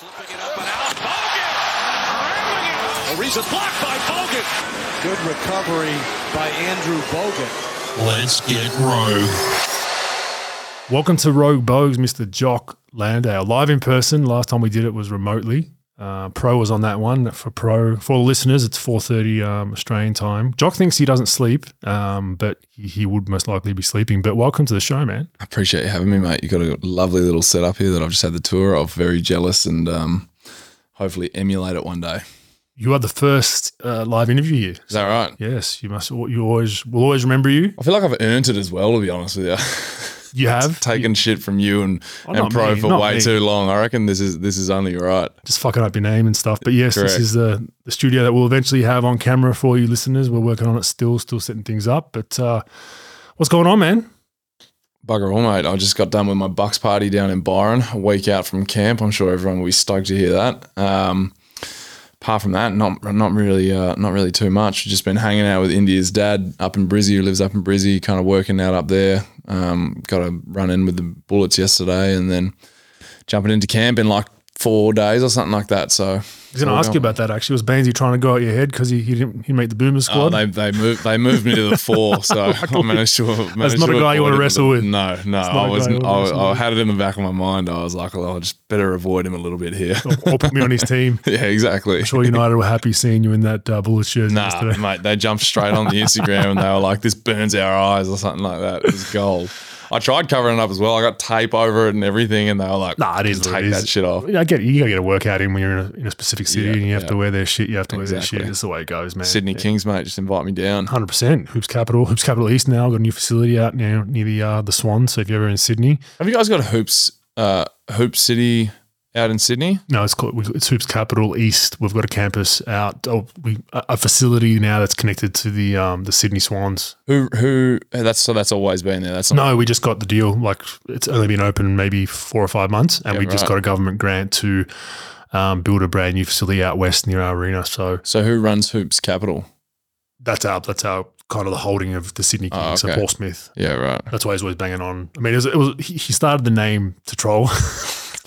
Flipping it up and out. Bogut! Ariza blocked by Bogut. Good recovery by Andrew Bogut. Let's get rogue. Welcome to Rogue Bogues, Mr. Jock Landale. Live in person. Last time we did it was remotely. Uh, Pro was on that one. For Pro, for the listeners, it's 4.30 um, Australian time. Jock thinks he doesn't sleep, um, but he, he would most likely be sleeping. But welcome to the show, man. I appreciate you having me, mate. You got a lovely little setup here that I've just had the tour of. Very jealous and um, hopefully emulate it one day. You are the first uh, live interview here. Is that right? Yes, you must. You always will always remember you. I feel like I've earned it as well, to be honest with you. You have Taken shit from you and, Oh, and pro me, for way me. too long. I reckon this is this is only right. just fucking up your name and stuff. But yes, Correct. this is the, the studio that we'll eventually have on camera for you listeners. We're working on it still, still setting things up. But uh, what's going on, man? Bugger all, mate. I just got done with my Bucks party down in Byron, a week out from camp. I'm sure everyone will be stoked to hear that. Um, apart from that, not not really, uh, not really too much. Just been hanging out with India's dad up in Brizzy, who lives up in Brizzy, kind of working out up there. Um, got to run in with the Bullets yesterday, and then jumping into camp in like four days or something like that. So I was going to ask you about that actually. Was Baynesy trying to go out your head because he, he didn't he made the Boomer Oh, squad? they they moved they moved me to the four, so I managed to. Managed That's not to a guy you wanna wrestle with. No, no, I was guy I, I had it in the back of my mind. I was like, well, I just better avoid him a little bit here. or put me on his team. yeah, exactly. I'm Sure, United were happy seeing you in that uh, Bullet shirt Nah, yesterday. mate, they jumped straight on the Instagram and they were like, "This burns our eyes" or something like that. It was gold. I tried covering it up as well. I got tape over it and everything, and they were like, Nah, it is "Just what take it that is." shit off." I get it. You got to get a workout in when you're in a, in a specific city Yeah, and you have to wear their shit. You have to wear their Exactly. shit. That's the way it goes, man. Sydney Kings, mate, just invite me down. Hundred percent. Hoops Capital, Hoops Capital East now got a new facility out now near the uh, the Swan. So if you're ever in Sydney, Have you guys got a hoops, uh, Hoop City out in Sydney? no, it's called it's Hoops Capital East. We've got a campus out. Oh, we a facility now that's connected to the um the Sydney Swans. Who who? That's so that's always been there. That's No, we just got the deal. Like it's only been open maybe four or five months, and Yeah, we just got a government grant to um, build a brand new facility out west near our arena. So So who runs Hoops Capital? that's our that's our kind of the holding of the Sydney Kings. Oh, So okay. Paul Smith. Yeah, right. That's why he's always banging on. I mean, it was, it was he started the name to troll.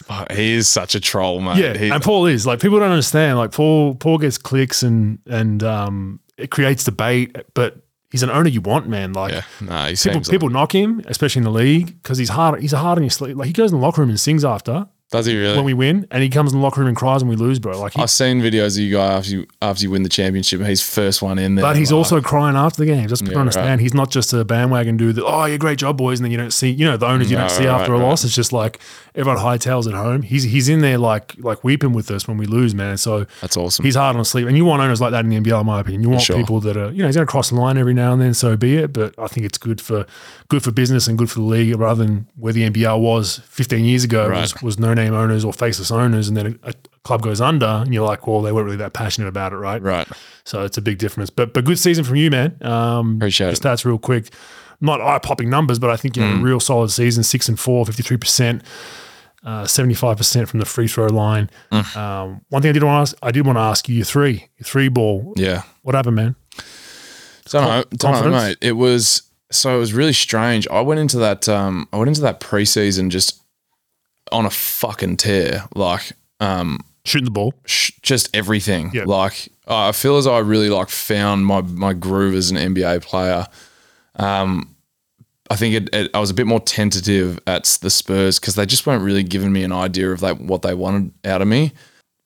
Oh, he is such a troll, mate. yeah, He- and Paul is like people don't understand. Like Paul, Paul gets clicks and and um, it creates debate, but he's an owner you want, man. Like yeah, no, people, people knock him, especially in the league, because he's hard. He's hard on your sleeve. Like he goes in the locker room and sings after does he really? when we win, and he comes in the locker room and cries when we lose, bro. Like, he, I've seen videos of you guys after you after you win the championship. and He's first one in there. but he's like, also crying after the games. Just people Yeah, understand. right. He's not just a bandwagon dude that oh, yeah, great job, boys, and then you don't see. You know, the owners you don't No, see after right, a right. loss. It's just like everyone hightails at home. He's he's in there like like weeping with us when we lose, man. So That's awesome. He's hard on sleep, and you want owners like that in the NBL, in my opinion. You want sure. people that are, you know, he's going to cross the line every now and then, so be it. But I think it's good for good for business and good for the league, rather than where the NBL was 15 years ago Right. was, was no name owners or faceless owners, and then a, a club goes under, and you're like, well, they weren't really that passionate about it, right? right. So it's a big difference. But but good season from you, man. Um, Appreciate it. stats real quick. Not eye popping numbers, but I think you know, a Mm. real solid season. Six and four, 53 percent. Uh, 75% from the free throw line. Mm. Um, one thing I did want to ask, I did want to ask you, your three, your three ball. Yeah. What happened, man? Don't know, don't know, mate. It was so it was really strange. I went into that um I went into that preseason just on a fucking tear. Like um Shooting the ball. sh- just everything. Yeah. Like I feel as I really like found my my groove as an NBA player. Um, I think it, it, I was a bit more tentative at the Spurs because they just weren't really giving me an idea of like what they wanted out of me.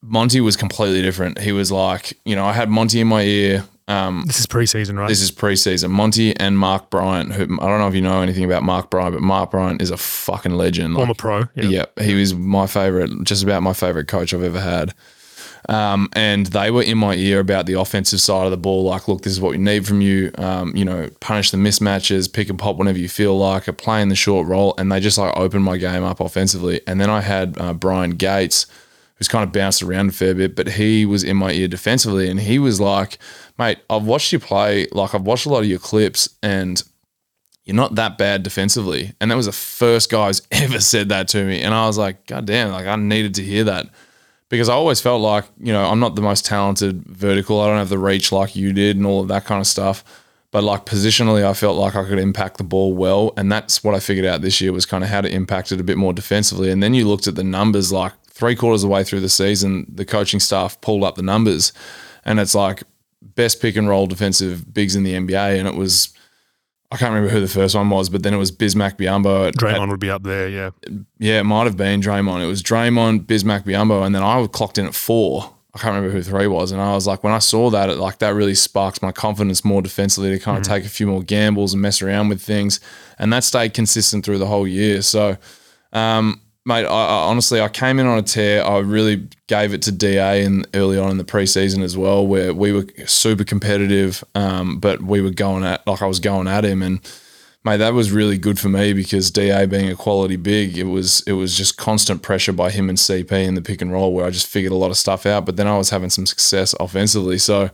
Monty was completely different. He was like, you know, I had Monty in my ear. Um, This is preseason, right? this is preseason. Monty and Mark Bryant, who I don't know if you know anything about Mark Bryant, but Mark Bryant is a fucking legend. Like, Former pro. Yeah. yeah, he was my favorite, just about my favorite coach I've ever had. Um, and they were in my ear about the offensive side of the ball. Like, look, this is what we need from you. Um, you know, punish the mismatches, pick and pop whenever you feel like it, playing the short role. And they just like opened my game up offensively. And then I had uh, Bryan Gates, who's kind of bounced around a fair bit, but he was in my ear defensively. And he was like, mate, I've watched you play. Like, I've watched a lot of your clips and you're not that bad defensively. And that was the first guy who's ever said that to me. And I was like, God damn, like I needed to hear that. Because I always felt like, you know, I'm not the most talented vertical. I don't have the reach like you did and all of that kind of stuff. But like positionally, I felt like I could impact the ball well. And that's what I figured out this year was kind of how to impact it a bit more defensively. And then you looked at the numbers like three quarters of the way through the season, the coaching staff pulled up the numbers, and it's like best pick and roll defensive bigs in the NBA, and it was. I can't remember who the first one was, but then it was Bismack Biyombo. At, Draymond at- would be up there, yeah. yeah, it might have been Draymond. It was Draymond, Bismack Biyombo, and then I was clocked in at four. I can't remember who three was, and I was like, when I saw that, it like that really sparked my confidence more defensively to kind of take a few more gambles and mess around with things, and that stayed consistent through the whole year. So, um, mate, I, I honestly I came in on a tear. I really gave it to DA in early on in the preseason as well, where we were super competitive, um, but we were going at like I was going at him and mate, that was really good for me because DA being a quality big, it was it was just constant pressure by him and CP in the pick and roll where I just figured a lot of stuff out. But then I was having some success offensively, so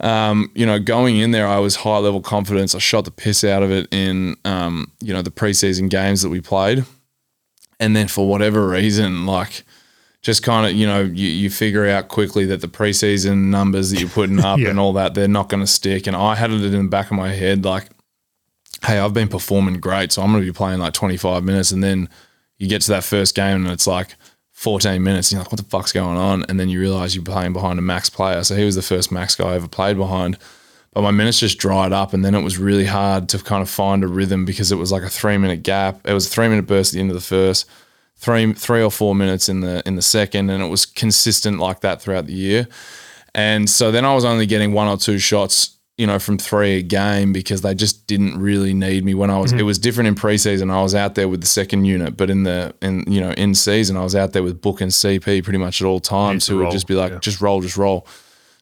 um, you know, going in there, I was high level confidence. I shot the piss out of it in um, you know the preseason games that we played, and then for whatever reason, like. Just kind of, you know, you, you figure out quickly that the preseason numbers that you're putting up Yeah. and all that, they're not going to stick. And I had it in the back of my head, like, hey, I've been performing great, so I'm going to be playing like 25 minutes. And then you get to that first game and it's like 14 minutes. And you're like, what the fuck's going on? And then you realize you're playing behind a max player. So he was the first max guy I ever played behind. But my minutes just dried up. And then it was really hard to kind of find a rhythm because it was like a three minute gap. It was a three minute burst at the end of the first. Three, three or four minutes in the in the second, and it was consistent like that throughout the year. And so then I was only getting one or two shots, you know, from three a game because they just didn't really need me when I was. It was different in preseason. I was out there with the second unit, but in the in you know in season, I was out there with Book and CP pretty much at all times, who would just be like, yeah. just roll, just roll.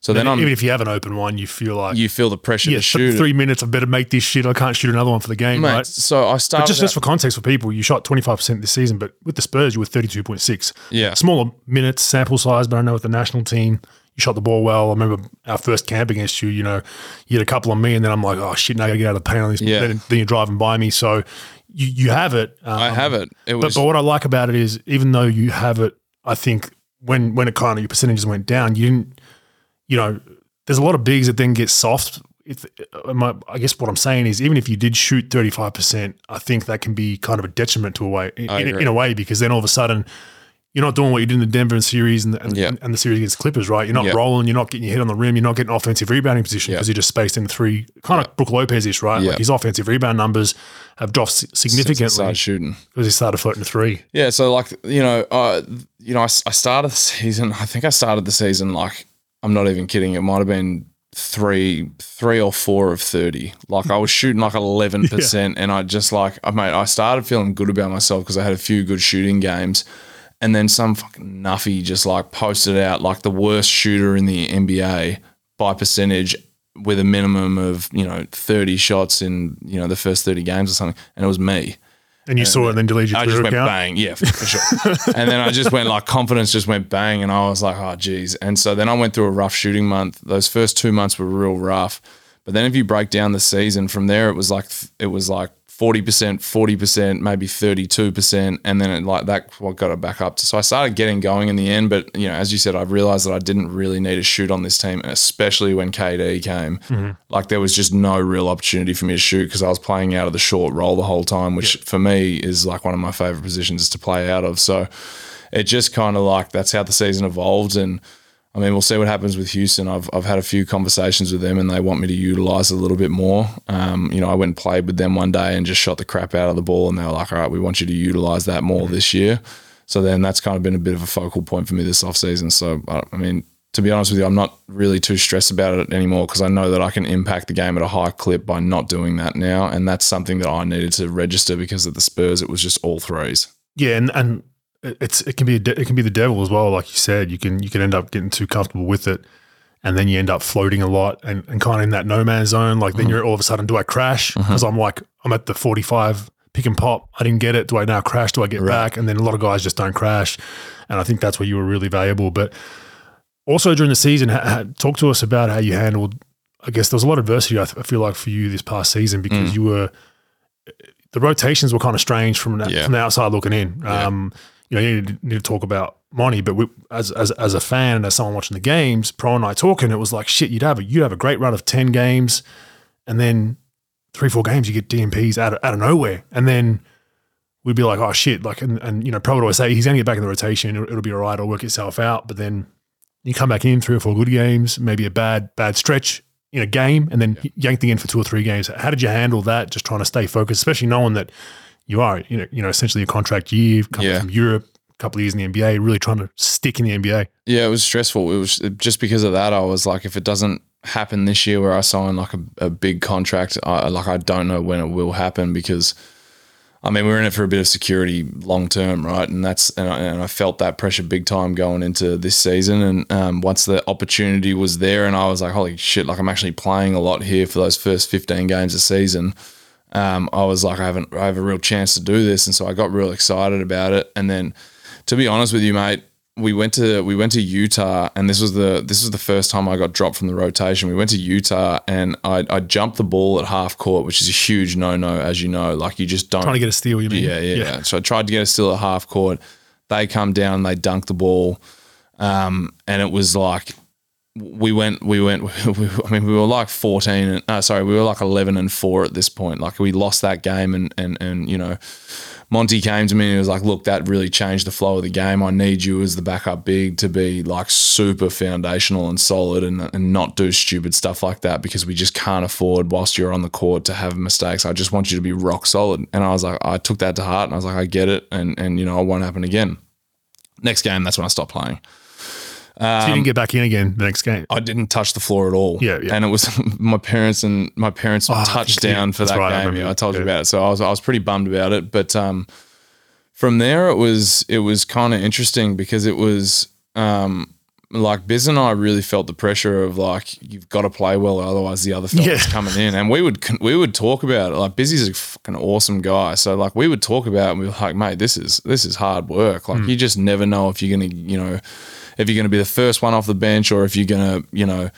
So then I'm, Even if you have an open one, you feel like, you feel the pressure yeah, to shoot. it. three minutes, I better make this shit. I can't shoot another one for the game, Mate, right? So I started. But just, just for context for people, you shot 25% this season, but with the Spurs, you were 32.6. Yeah. Smaller minutes, sample size, but I know with the national team, you shot the ball well. I remember our first camp against you, you know, you had a couple on me, and then I'm like, oh shit, now I gotta get out of the paint on this. Yeah. Then, then you're driving by me. So you, you have it. Um, I have it. It but, was but what I like about it is, even though you have it, I think when when it kind of your percentages went down, you didn't, you know, there's a lot of bigs that then get soft. If, uh, my, I guess what I'm saying is, even if you did shoot 35, percent I think that can be kind of a detriment to a way in, in, a way because then all of a sudden. You're not doing what you did in the Denver series and the, and, Yeah. and the series against Clippers, right? You're not Yeah. rolling, you're not getting your head on the rim, you're not getting offensive rebounding position Yeah. because you're just spaced in three, kind of Brook Lopez ish, right? Yeah. Like his offensive rebound numbers have dropped si- significantly started shooting. because he started floating to three. Yeah, so like you know, uh, you know, I, I started the season. I think I started the season like I'm not even kidding. It might have been three, three or four of thirty. Like I was shooting like eleven percent, and I just like I mate, I started feeling good about myself because I had a few good shooting games, and then some fucking nuffy just like posted out like the worst shooter in the NBA by percentage with a minimum of you know 30 shots in you know the first 30 games or something and it was me And you saw it and then deleted your I Twitter just went account. bang, yeah, for, for sure. and then I just went like confidence just went bang, and I was like, oh geez. And so then I went through a rough shooting month. Those first two months were real rough. But then if you break down the season from there, it was like it was like forty percent, forty percent, maybe thirty two percent, and then it like that what got it back up. To, so I started getting going in the end. But you know, as you said, I realized that I didn't really need to shoot on this team, especially when KD came, mm-hmm. like there was just no real opportunity for me to shoot because I was playing out of the short roll the whole time, which for me is like one of my favorite positions to play out of. So it just kind of like that's how the season evolved and. I mean, we'll see what happens with Houston. I've, I've had a few conversations with them and they want me to utilize a little bit more. Um, you know, I went and played with them one day and just shot the crap out of the ball and they were like, all right, we want you to utilize that more this year. So then that's kind of been a bit of a focal point for me this offseason. So, I, I mean, to be honest with you, I'm not really too stressed about it anymore because I know that I can impact the game at a high clip by not doing that now. And that's something that I needed to register because at the Spurs, it was just all threes. Yeah, and and it's it can be a de- it can be the devil as well. Like you said, you can you can end up getting too comfortable with it, and then you end up floating a lot and, and kind of in that no man's zone. Like Mm-hmm. then you're all of a sudden, do I crash? Because I'm like I'm at the 45 pick and pop. I didn't get it. Do I now crash? Do I get back? And then a lot of guys just don't crash, and I think that's where you were really valuable. But also during the season, ha- ha- talk to us about how you handled. I guess there was a lot of adversity. I, th- I feel like for you this past season Mm. because you were the rotations were kind of strange from the, Yeah. from the outside looking in. Um, You know, you need, need to talk about money, but we, as, as as a fan and as someone watching the games, Pro and I talking, it was like shit. You'd have a you'd have a great run of ten games, and then three four games you get DNPs out of, out of nowhere, and then we'd be like, oh shit, like, and, and you know, Pro would always say he's going to get back in the rotation. It'll, it'll be all right. It'll work itself out. But then you come back in three or four good games, maybe a bad bad stretch in a game, and then yanked again for two or three games. How did you handle that? Just trying to stay focused, especially knowing that you are, you know, you know, essentially a contract year coming Yeah. from Europe, a couple of years in the NBA, really trying to stick in the NBA. Yeah, it was stressful. It was just because of that. I was like, if it doesn't happen this year, where I sign like a, a big contract, I, like I don't know when it will happen because, I mean, we're in it for a bit of security long term, right? And that's and I, and I felt that pressure big time going into this season. And um, once the opportunity was there, and I was like, holy shit, like I'm actually playing a lot here for those first 15 games a season. Um, I was like, I haven't, I have a real chance to do this, and so I got real excited about it. And then, to be honest with you, mate, we went to we went to Utah, and this was the this was the first time I got dropped from the rotation. We went to Utah, and I, I jumped the ball at half court, which is a huge no no, as you know. Like you just don't Trying to get a steal, you mean? yeah, yeah, yeah. So I tried to get a steal at half court. They come down, they dunk the ball, um, and it was like we went, we went. We, I mean, we were like fourteen. And, uh, sorry, we were like eleven and four at this point. Like we lost that game, and and and you know, Monty came to me and was like, "Look, that really changed the flow of the game. I need you as the backup big to be like super foundational and solid, and and not do stupid stuff like that because we just can't afford whilst you're on the court to have mistakes. I just want you to be rock solid." And I was like, I took that to heart, and I was like, I get it, and and you know, it won't happen again. Next game, that's when I stopped playing. So you didn't get back in again the next game. I didn't touch the floor at all. Yeah, yeah. And it was my parents and my parents I touched down for that right, game. remember. Yeah, I told you about it. So I was I was pretty bummed about it. But um, from there it was it was kind of interesting because it was um, like Biz and I really felt the pressure of like you've got to play well, otherwise the other fellas Yeah. coming in. And we would we would talk about it. Like Busy's a fucking awesome guy, so like we would talk about it and we were like, mate, this is this is hard work. Like Hmm. you just never know if you're gonna you know if you're gonna be the first one off the bench or if you're gonna you know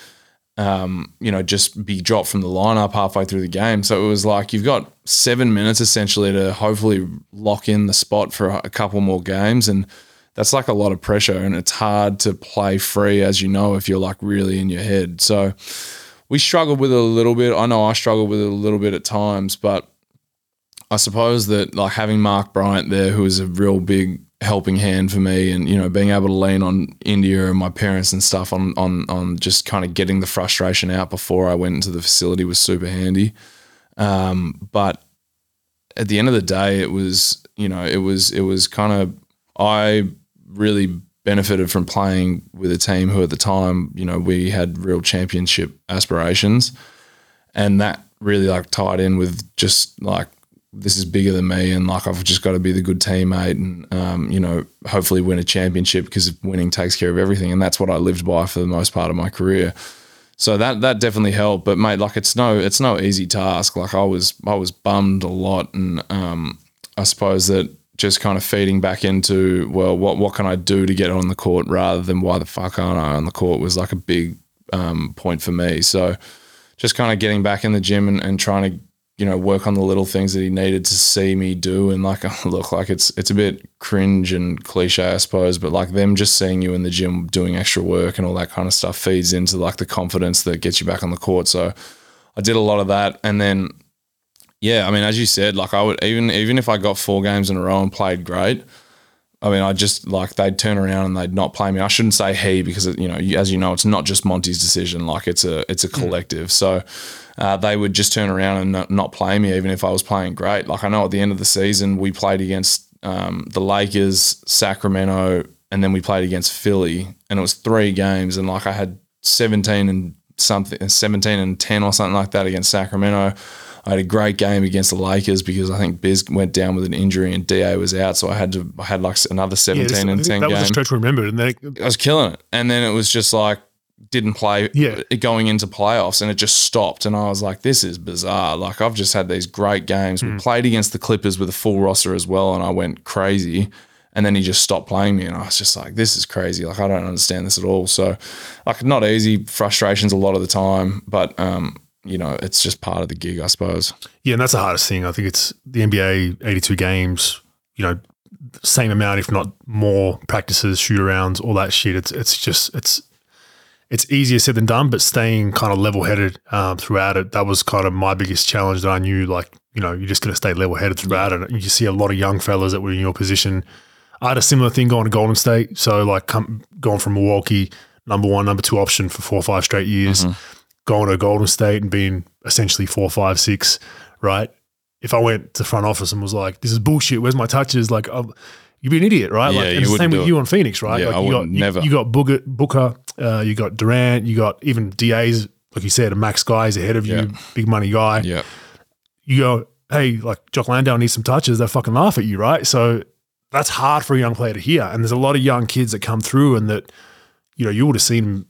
um, you know, just be dropped from the lineup halfway through the game. So it was like you've got seven minutes essentially to hopefully lock in the spot for a couple more games. And that's like a lot of pressure. And it's hard to play free, as you know, if you're like really in your head. So we struggled with it a little bit. I know I struggled with it a little bit at times, but I suppose that like having Mark Bryant there, who is a real big helping hand for me, and you know being able to lean on India and my parents and stuff on on on just kind of getting the frustration out before I went into the facility was super handy. Um, but at the end of the day, it was you know it was it was kind of I really benefited from playing with a team who at the time you know we had real championship aspirations and that really like tied in with just like this is bigger than me and like I've just got to be the good teammate and um, you know hopefully win a championship because winning takes care of everything and that's what I lived by for the most part of my career. So that that definitely helped but mate like it's no it's no easy task. Like I was I was bummed a lot and um, I suppose that just kind of feeding back into well what what can I do to get on the court rather than why the fuck aren't I on the court was like a big um, point for me. So just kind of getting back in the gym and, and trying to you know work on the little things that he needed to see me do and like look like it's it's a bit cringe and cliche I suppose but like them just seeing you in the gym doing extra work and all that kind of stuff feeds into like the confidence that gets you back on the court so I did a lot of that and then yeah I mean as you said like I would even even if I got four games in a row and played great I mean, I just like they'd turn around and they'd not play me. I shouldn't say he because you know, as you know, it's not just Monty's decision. Like it's a it's a mm. collective. So uh, they would just turn around and not, not play me, even if I was playing great. Like I know at the end of the season we played against um, the Lakers, Sacramento, and then we played against Philly, and it was three games, and like I had seventeen and something, seventeen and ten or something like that against Sacramento. I had a great game against the Lakers because I think Biz went down with an injury and DA was out, so I had to I had like another Yeah, seventeen this- and ten that was a game. stretch remembered. And then I was killing it, and then it was just like didn't play Yeah. going into playoffs, and it just stopped, and I was like, this is bizarre. Like I've just had these great games. Hmm. We played against the Clippers with a full roster as well, and I went crazy. And then he just stopped playing me, and I was just like, "This is crazy! Like I don't understand this at all." So, like, not easy, frustrations a lot of the time, but um, you know, it's just part of the gig, I suppose. Yeah, and that's the hardest thing. I think it's the NBA 82 games, you know, same amount, if not more practices, shoot arounds, all that shit. It's it's just it's it's easier said than done, but staying kind of level headed um, throughout it, that was kind of my biggest challenge that I knew like you know, you're just going to stay level headed throughout it. You see a lot of young fellas that were in your position. I had a similar thing going to Golden State. So like come, going from Milwaukee, number one, number two option for four or five straight years, going to Golden State and being essentially four, five, six, right? If I went to front office and was like, "This is bullshit. Where's my touches?" Like, i you'd be an idiot, right? Yeah, like, and you the same with it. you on Phoenix, right? Yeah, like, I you would got you- never. You, got Booker, Booker, uh, you got Durant, you got even DA's, like you said, a max guy is ahead of you, big money guy Yeah. you go, hey, like Jock Landale needs some touches, they fucking laugh at you, right? So that's hard for a young player to hear. And there's a lot of young kids that come through and that, you know, you would have seen them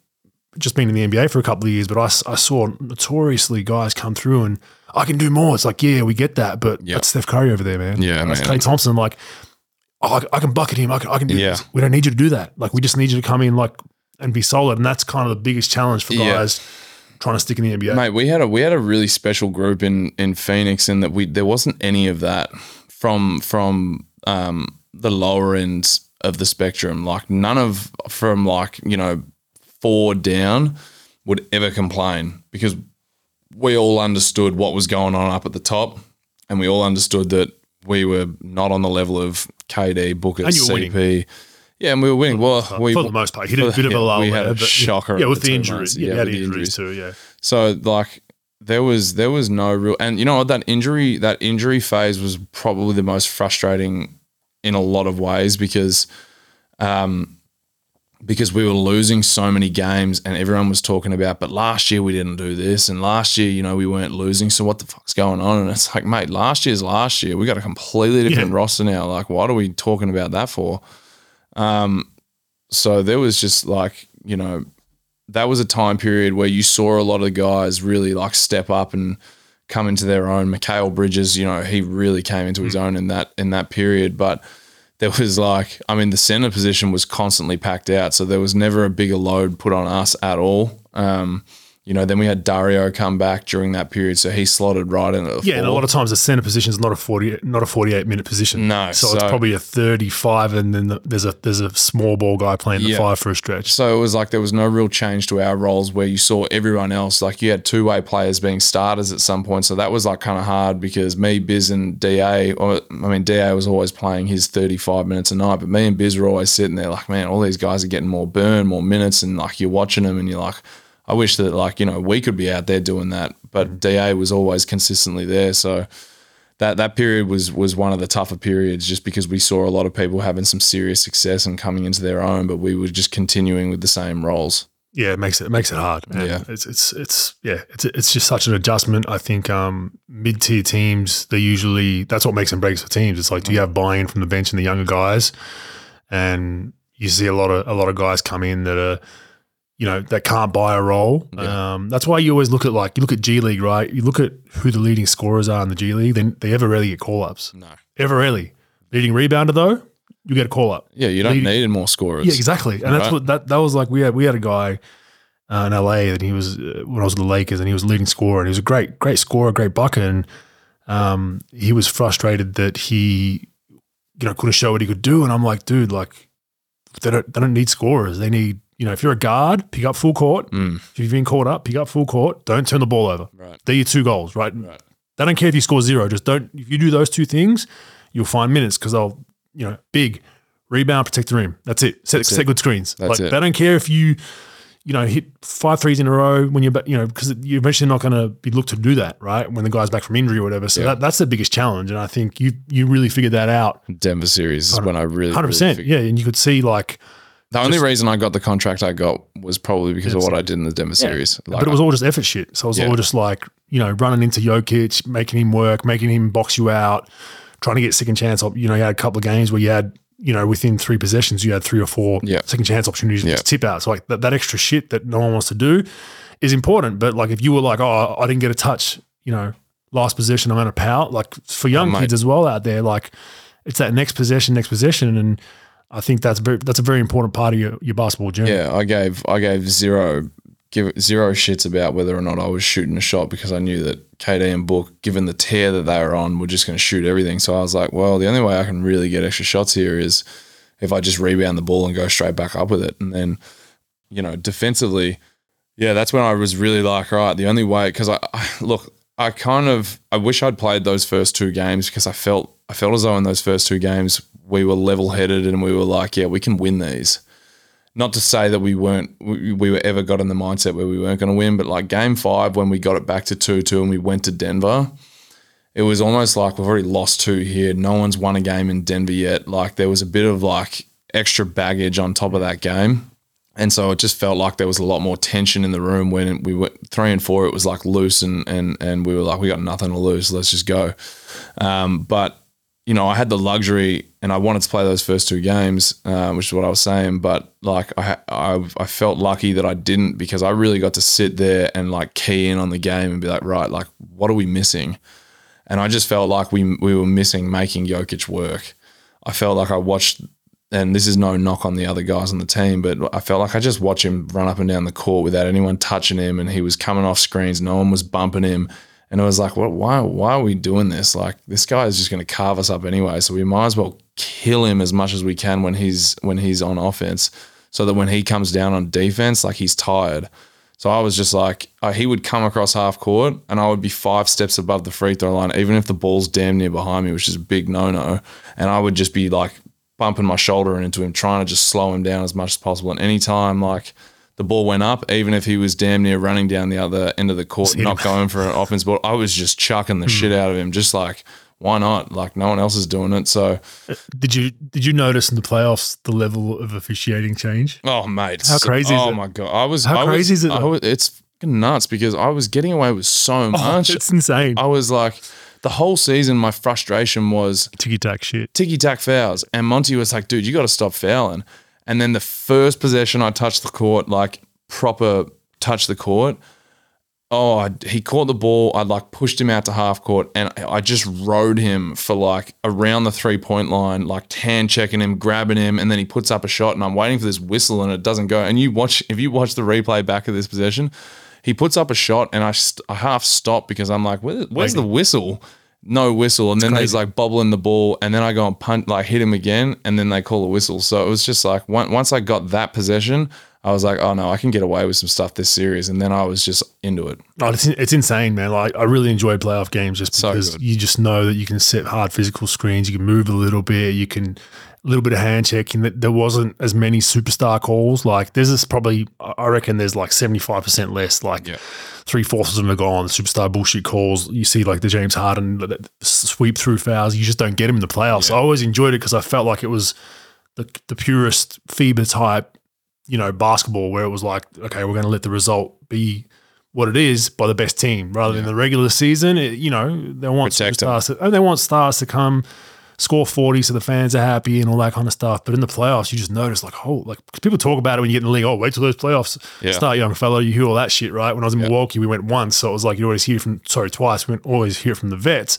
just been in the NBA for a couple of years, but I saw notoriously guys come through and I can do more. It's like, yeah, we get that, but Yeah. that's Steph Curry over there, man. Yeah, that's man. Klay Thompson. Like, oh, I, I can bucket him. I can, I can do Yeah. this. We don't need you to do that. Like, we just need you to come in like and be solid. And that's kind of the biggest challenge for Yeah. guys trying to stick in the NBA. Mate, we had a we had a really special group in in Phoenix, in that we there wasn't any of that from from um, the lower ends of the spectrum. Like none of from like you know four down would ever complain because we all understood what was going on up at the top, and we all understood that we were not on the level of KD, Booker, And were winning. CP. Yeah, and we were winning. Well, we, for the most part, he did a bit of a lull. We had a but- shocker. Yeah, with the injuries. Yeah, had the injuries too. Yeah. so like there was there was no real and you know what that injury that injury phase was probably the most frustrating in a lot of ways because um because we were losing so many games and everyone was talking about but last year we didn't do this and last year you know we weren't losing so what the fuck's going on and it's like mate last year's last year we got a completely different Yeah. roster now like what are we talking about that for um so there was just like you know that was a time period where you saw a lot of guys really like step up and come into their own. Mikal Bridges, you know, he really came into his own in that in that period. But there was like, I mean, the center position was constantly packed out, so there was never a bigger load put on us at all. Um, you know, then we had Dario come back during that period, so he slotted right in. At Yeah, and a lot of times the center position is not a forty, not a forty-eight minute position. No, so, it's probably a thirty-five, and then the, there's a there's a small ball guy playing the Yeah. five for a stretch. So it was like there was no real change to our roles where you saw everyone else. Like you had two way players being starters at some point. So that was like kind of hard because me, Biz, and DA, or, I mean, DA was always playing his 35 minutes a night, but me and Biz were always sitting there like, man, all these guys are getting more burn, more minutes. And like you're watching them and you're like, I wish that like, you know, we could be out there doing that. But DA was always consistently there. So that that period was was one of the tougher periods just because we saw a lot of people having some serious success and coming into their own, but we were just continuing with the same roles. Yeah, it makes it, it makes it hard. Man. Yeah. it's it's it's yeah, it's it's just such an adjustment. I think um, mid tier teams they usually that's what makes and breaks for teams. It's like do you have buy in from the bench and the younger guys, and you see a lot of a lot of guys come in that are you know that can't buy a role. Um, that's why you always look at like you look at G League, right? You look at who the leading scorers are in the G League. Then they ever rarely get call ups. No. Ever rarely. Leading rebounder though, you get a call up. Yeah, you don't Leading- need more scorers. Yeah, exactly. And that's Right. what that that was like. We had we had a guy uh, in LA and he was uh, when I was with the Lakers and he was leading scorer and he was a great great scorer, great bucket, and um, he was frustrated that he you know couldn't show what he could do. And I'm like, dude, like they don't they don't need scorers. They need you know if you're a guard, pick up full court. Mm, If you've been caught up, pick up full court. Don't turn the ball over. right. They're your two goals, right? Right. They don't care if you score zero. Just don't. If you do those two things, you'll find minutes because they'll, you know, big rebound, protect the rim. That's it. Set, set it. good screens. That's like it. they don't care if you, you know, hit five threes in a row when you're, you know, because you're eventually not going to be looked to do that, right? When the guy's back from injury or whatever. So Yeah. that, that's the biggest challenge, and I think you you really figured that out. Denver series is when I really, Hundred really percent. figured- Yeah, and you could see like, The only reason I got the contract I got was probably because of what I did in the Denver series. Like, but it was all just effort shit. So it was Yeah. all just like, you know, running into Jokic, making him work, making him box you out, trying to get second chance. op- You know, you had a couple of games where you had, you know, within three possessions, you had three or four Yeah. second chance opportunities to Yeah. tip out. So like that, that extra shit that no one wants to do is important. But like if you were like, oh, I didn't get a touch, you know, last possession, I'm going to pout. Like for young Oh, kids as well out there, like it's that next possession, next possession. And I think that's very, that's a very important part of your, your basketball journey. Yeah, I gave I gave zero give zero shits about whether or not I was shooting a shot because I knew that KD and Book, given the tear that they were on, were just going to shoot everything. So I was like, well, the only way I can really get extra shots here is if I just rebound the ball and go straight back up with it. And then, you know, defensively, yeah, that's when I was really like, right, the only way because I, I look. I kind of I wish I'd played those first two games because I felt I felt as though in those first two games we were level headed and we were like, yeah, we can win these. Not to say that we weren't we, we were ever got in the mindset where we weren't going to win, but like game five when we got it back to two two and we went to Denver, it was almost like we've already lost two here. No one's won a game in Denver yet. Like there was a bit of like extra baggage on top of that game. And so it just felt like there was a lot more tension in the room when we went three and four. It was like loose, and and and we were like, we got nothing to lose. Let's just go. Um, but you know, I had the luxury, and I wanted to play those first two games, uh, which is what I was saying. But like, I, I I felt lucky that I didn't because I really got to sit there and like key in on the game and be like, right, like, what are we missing? And I just felt like we we were missing making Jokic work. I felt like I watched and this is no knock on the other guys on the team, but I felt like I just watched him run up and down the court without anyone touching him, and he was coming off screens. No one was bumping him, and it was like, what? Why? Why are we doing this? Like this guy is just going to carve us up anyway, so we might as well kill him as much as we can when he's when he's on offense, so that when he comes down on defense, like he's tired. So I was just like, uh, he would come across half court, and I would be five steps above the free throw line, even if the ball's damn near behind me, which is a big no no, and I would just be like bumping my shoulder into him, trying to just slow him down as much as possible. And anytime like the ball went up, even if he was damn near running down the other end of the court, not going for an offense ball, I was just chucking the Hmm. shit out of him, just like why not? Like no one else is doing it. So Did you did you notice in the playoffs the level of officiating change? oh mate, How so- crazy is oh my god, I was How I was- crazy is it, was- it's nuts because I was getting away with so much. Oh, it's insane. I was like, the whole season, my frustration was Ticky tack shit. ticky tack fouls. And Monty was like, dude, you got to stop fouling. And then the first possession I touched the court, like proper touch the court. Oh, I, he caught the ball. I like pushed him out to half court and I just rode him for like around the three point line, like hand checking him, grabbing him. And then he puts up a shot and I'm waiting for this whistle and it doesn't go. And you watch, if you watch the replay back of this possession, he puts up a shot and I, st- I half stop because I'm like, Where, where's the whistle? No whistle. And then there's like bubbling the ball. And then I go and punt, like hit him again. And then they call a whistle. So it was just like, on- once I got that possession, I was like, oh no, I can get away with some stuff this series. And then I was just into it. Oh, it's, it's insane, man. Like I really enjoy playoff games just because good. you just know that you can set hard physical screens, you can move a little bit, you can a little bit of hand checking. That there wasn't as many superstar calls. Like there's this probably I reckon there's like seventy five percent less. Like Yeah. three fourths of them are gone. The superstar bullshit calls. You see like the James Harden the- sweep through fouls. You just don't get them in the playoffs. I always enjoyed it because I felt like it was the the purest FIBA type, you know, basketball where it was like, okay, we're going to let the result be what it is by the best team rather than the regular season. It, you know, they want Protect stars to, and they want stars to come score 40 so the fans are happy and all that kind of stuff. But in the playoffs, you just notice like, oh, like 'cause people talk about it when you get in the league. Oh, wait till those playoffs Yeah. start, young fellow. You hear all that shit, right? When I was in Milwaukee, we went once. So it was like you always hear from, sorry, twice. We went always hear from the vets.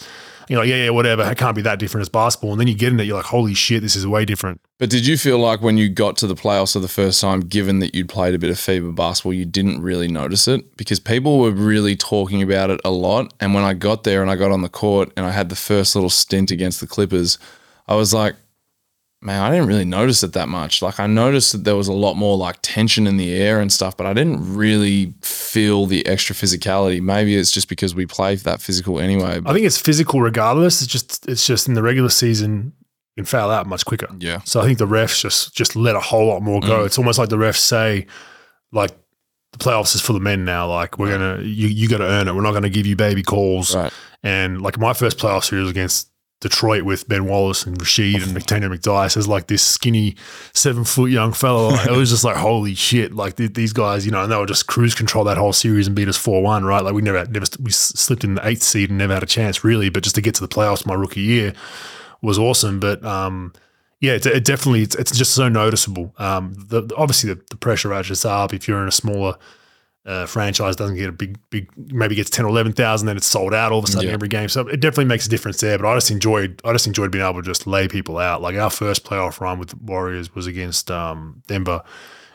You're like, yeah, yeah, whatever. It can't be that different as basketball. And then you get in it, you're like, holy shit, this is way different. But did you feel like when you got to the playoffs for the first time, given that you'd played a bit of FIBA basketball, you didn't really notice it? Because people were really talking about it a lot. And when I got there and I got on the court and I had the first little stint against the Clippers, I was like, man, I didn't really notice it that much. Like I noticed that there was a lot more like tension in the air and stuff, but I didn't really feel the extra physicality. Maybe it's just because we play that physical anyway. I think it's physical regardless. It's just it's just in the regular season you can foul out much quicker. Yeah. So I think the refs just just let a whole lot more go. Mm. It's almost like the refs say, like the playoffs is for the men now. Like we're gonna you you got to earn it. We're not going to give you baby calls. Right. And like my first playoff series against Detroit with Ben Wallace and Rasheed and Antonio McDyess as like this skinny seven foot young fellow. Like, it was just like holy shit! Like th- these guys, you know, and they were just cruise control that whole series and beat us four one. Right? Like we never never we slipped in the eighth seed and never had a chance really. But just to get to the playoffs my rookie year was awesome. But um, yeah, it, it definitely it's, it's just so noticeable. Um, the- obviously the, the pressure ratchets up if you're in a smaller uh, franchise doesn't get a big big maybe gets 10 or 11,000 then it's sold out all of a sudden Yeah. every game so it definitely makes a difference there but I just enjoyed I just enjoyed being able to just lay people out like our first playoff run with the Warriors was against um, Denver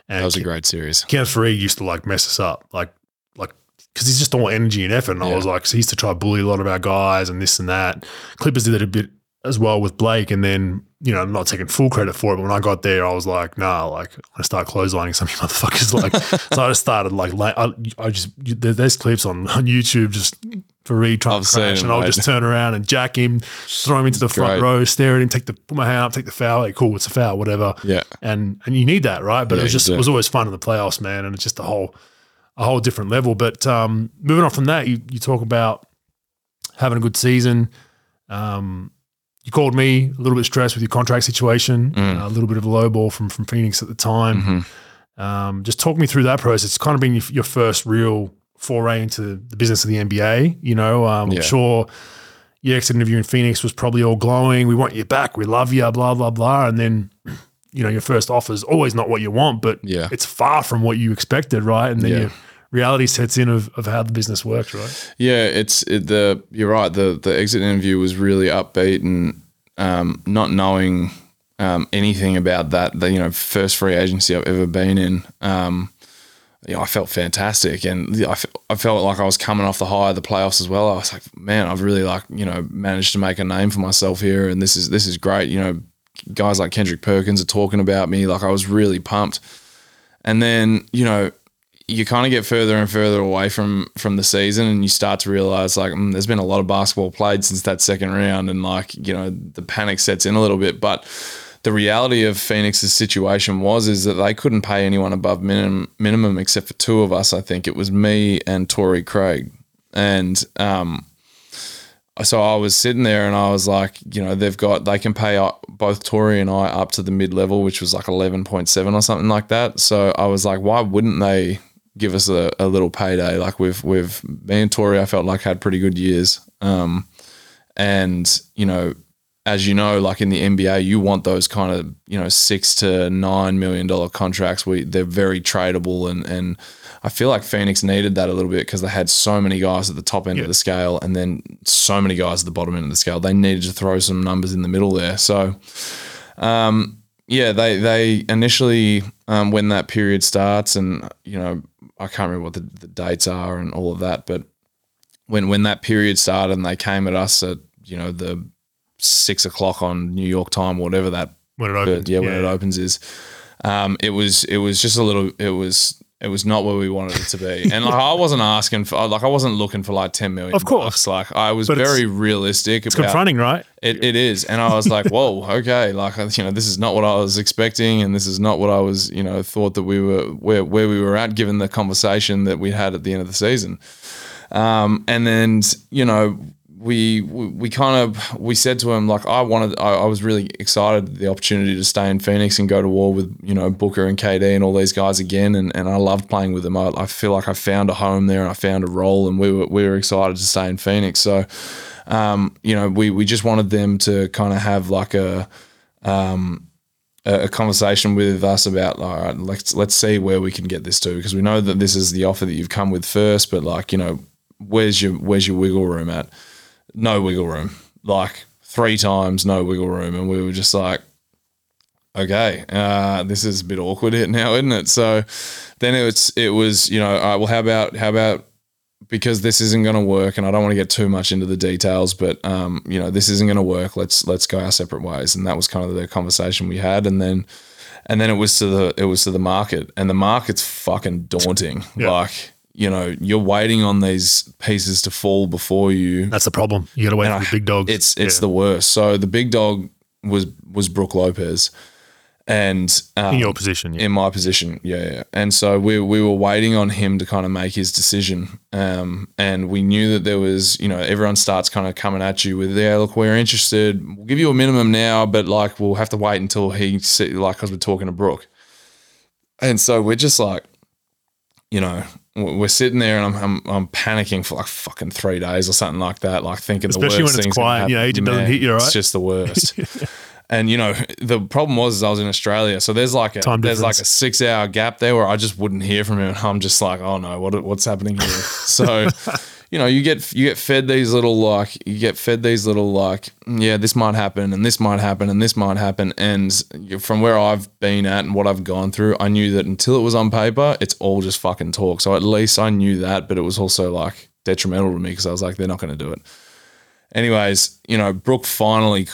and that was a great series. Kenneth Faried used to like mess us up, like like because he's just all energy and effort. And I was like, so he used to try to bully a lot of our guys and this and that. Clippers did it a bit as well with Blake, and then you know I'm not taking full credit for it. But when I got there, I was like, nah, like I'm gonna start clotheslining some of you motherfuckers. Like, so I just started like, I, I just there's clips on on YouTube just Faried trying to crash, and I'll just turn around and jack him, throw him into the front Great. row, stare at him, take the put my hand up, take the foul. Like, cool, it's a foul, whatever. Yeah. and and you need that, right? But Yeah, it was just it was always fun in the playoffs, man, and it's just a whole a whole different level. But um, moving on from that, you you talk about having a good season. Um, you called me a little bit stressed with your contract situation, Mm. uh, a little bit of a low ball from from Phoenix at the time. Mm-hmm. Um, just talk me through that process. It's kind of been your, your first real foray into the business of the NBA. You know, um, Yeah. I'm sure your exit interview in Phoenix was probably all glowing. We want you back. We love you. Blah blah blah. And then, you know, your first offer is always not what you want, but Yeah. it's far from what you expected, right? And then Yeah. your reality sets in of, of how the business works, right? Yeah, it's it, the you're right. The the exit interview was really upbeat and um, not knowing um, anything about that. The you know first free agency I've ever been in. Um, yeah, I felt fantastic, and I, I felt like I was coming off the high of the playoffs as well. I was like, man, I've really like you know managed to make a name for myself here, and this is this is great. You know, guys like Kendrick Perkins are talking about me. Like I was really pumped, and then you know you kind of get further and further away from from the season and you start to realize like mm, there's been a lot of basketball played since that second round and like you know the panic sets in a little bit. But the reality of Phoenix's situation was is that they couldn't pay anyone above minimum minimum except for two of us I think. It was me and Torrey Craig. And um so I was sitting there and I was like, you know, they've got they can pay up, both Torrey and I up to the mid level, which was like eleven point seven or something like that. So I was like, why wouldn't they give us a, a little payday? Like with with me and Torrey, I felt like had pretty good years. Um, and you know, as you know, like in the NBA, you want those kind of you know six to nine million dollar contracts. We they're very tradable, and and I feel like Phoenix needed that a little bit because they had so many guys at the top end Yeah. of the scale, and then so many guys at the bottom end of the scale. They needed to throw some numbers in the middle there. So, um, yeah, they they initially um, when that period starts, and you know I can't remember what the, the dates are and all of that, but when when that period started and they came at us at you know the six o'clock on New York time, whatever that When it opens. but yeah, when it opens is um, it was it was just a little it was it was not where we wanted it to be and like I wasn't asking for like I wasn't looking for like 10 million Of course. bucks. like I was But it's- very realistic It's about confronting, right? it, it is and I was like whoa okay like you know this is not what I was expecting and this is not what I was you know thought that we were where where we were at given the conversation that we had at the end of the season um, and then you know we we, kind of we said to him like I wanted I, I was really excited the opportunity to stay in Phoenix and go to war with you know Booker and KD and all these guys again. And, and I loved playing with them. I, I feel like I found a home there and I found a role and we were we were excited to stay in Phoenix. So um, you know we we just wanted them to kind of have like a um, a conversation with us about all right let's let's see where we can get this to. Because we know that this is the offer that you've come with first but like you know where's your where's your wiggle room at no wiggle room. Like three times no wiggle room. And we were just like okay uh, this is a bit awkward here now isn't it? So then it was it was you know all right, well how about how about because this isn't going to work and I don't want to get too much into the details but um, you know this isn't going to work let's let's go our separate ways. And that was kind of the conversation we had. And then and then it was to the it was to the market. And the market's fucking daunting. Yeah. like you know you're waiting on these pieces to fall before you That's the problem. You got to wait and for I- the big dogs. it's it's Yeah. the worst so the big dog was was Brook Lopez and um, in your position. Yeah. in my position, yeah, yeah. And so we we were waiting on him to kind of make his decision, um, and we knew that there was, you know, everyone starts kind of coming at you with, yeah, look, we're interested. We'll give you a minimum now, but like we'll have to wait until he, like, because we're talking to Brook. And so we're just like, you know, we're sitting there and I'm, I'm I'm panicking for like fucking three days or something like that, like thinking Especially the worst when it's quiet your happen. agent doesn't hit you, right? It's just the worst. And you know, the problem was is I was in Australia, so there's like a Time there's like a six hour gap there where I just wouldn't hear from him, and I'm just like, oh no, what what's happening here? so, you know, you get you get fed these little like you get fed these little like mm, yeah, this might happen, and this might happen, and this might happen, and from where I've been at and what I've gone through, I knew that until it was on paper, it's all just fucking talk. So at least I knew that, but it was also like detrimental to me because I was like, they're not going to do it anyways, you know, Brook finally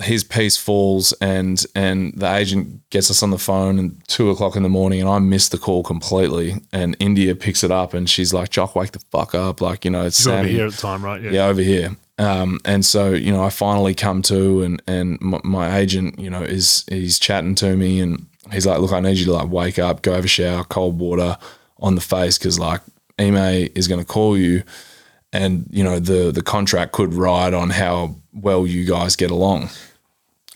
his piece falls and and the agent gets us on the phone and two o'clock in the morning and I miss the call completely and India picks it up and she's like, Jock, wake the fuck up. Like, you know, it's You got to be Sammy here at the time, right? yeah, over here. Um, and so you know, I finally come to, and and my, my agent, you know, is he's chatting to me, and he's like, "Look, I need you to like wake up, go have a shower, cold water on the face, because like Ime is going to call you, and you know the the contract could ride on how well you guys get along."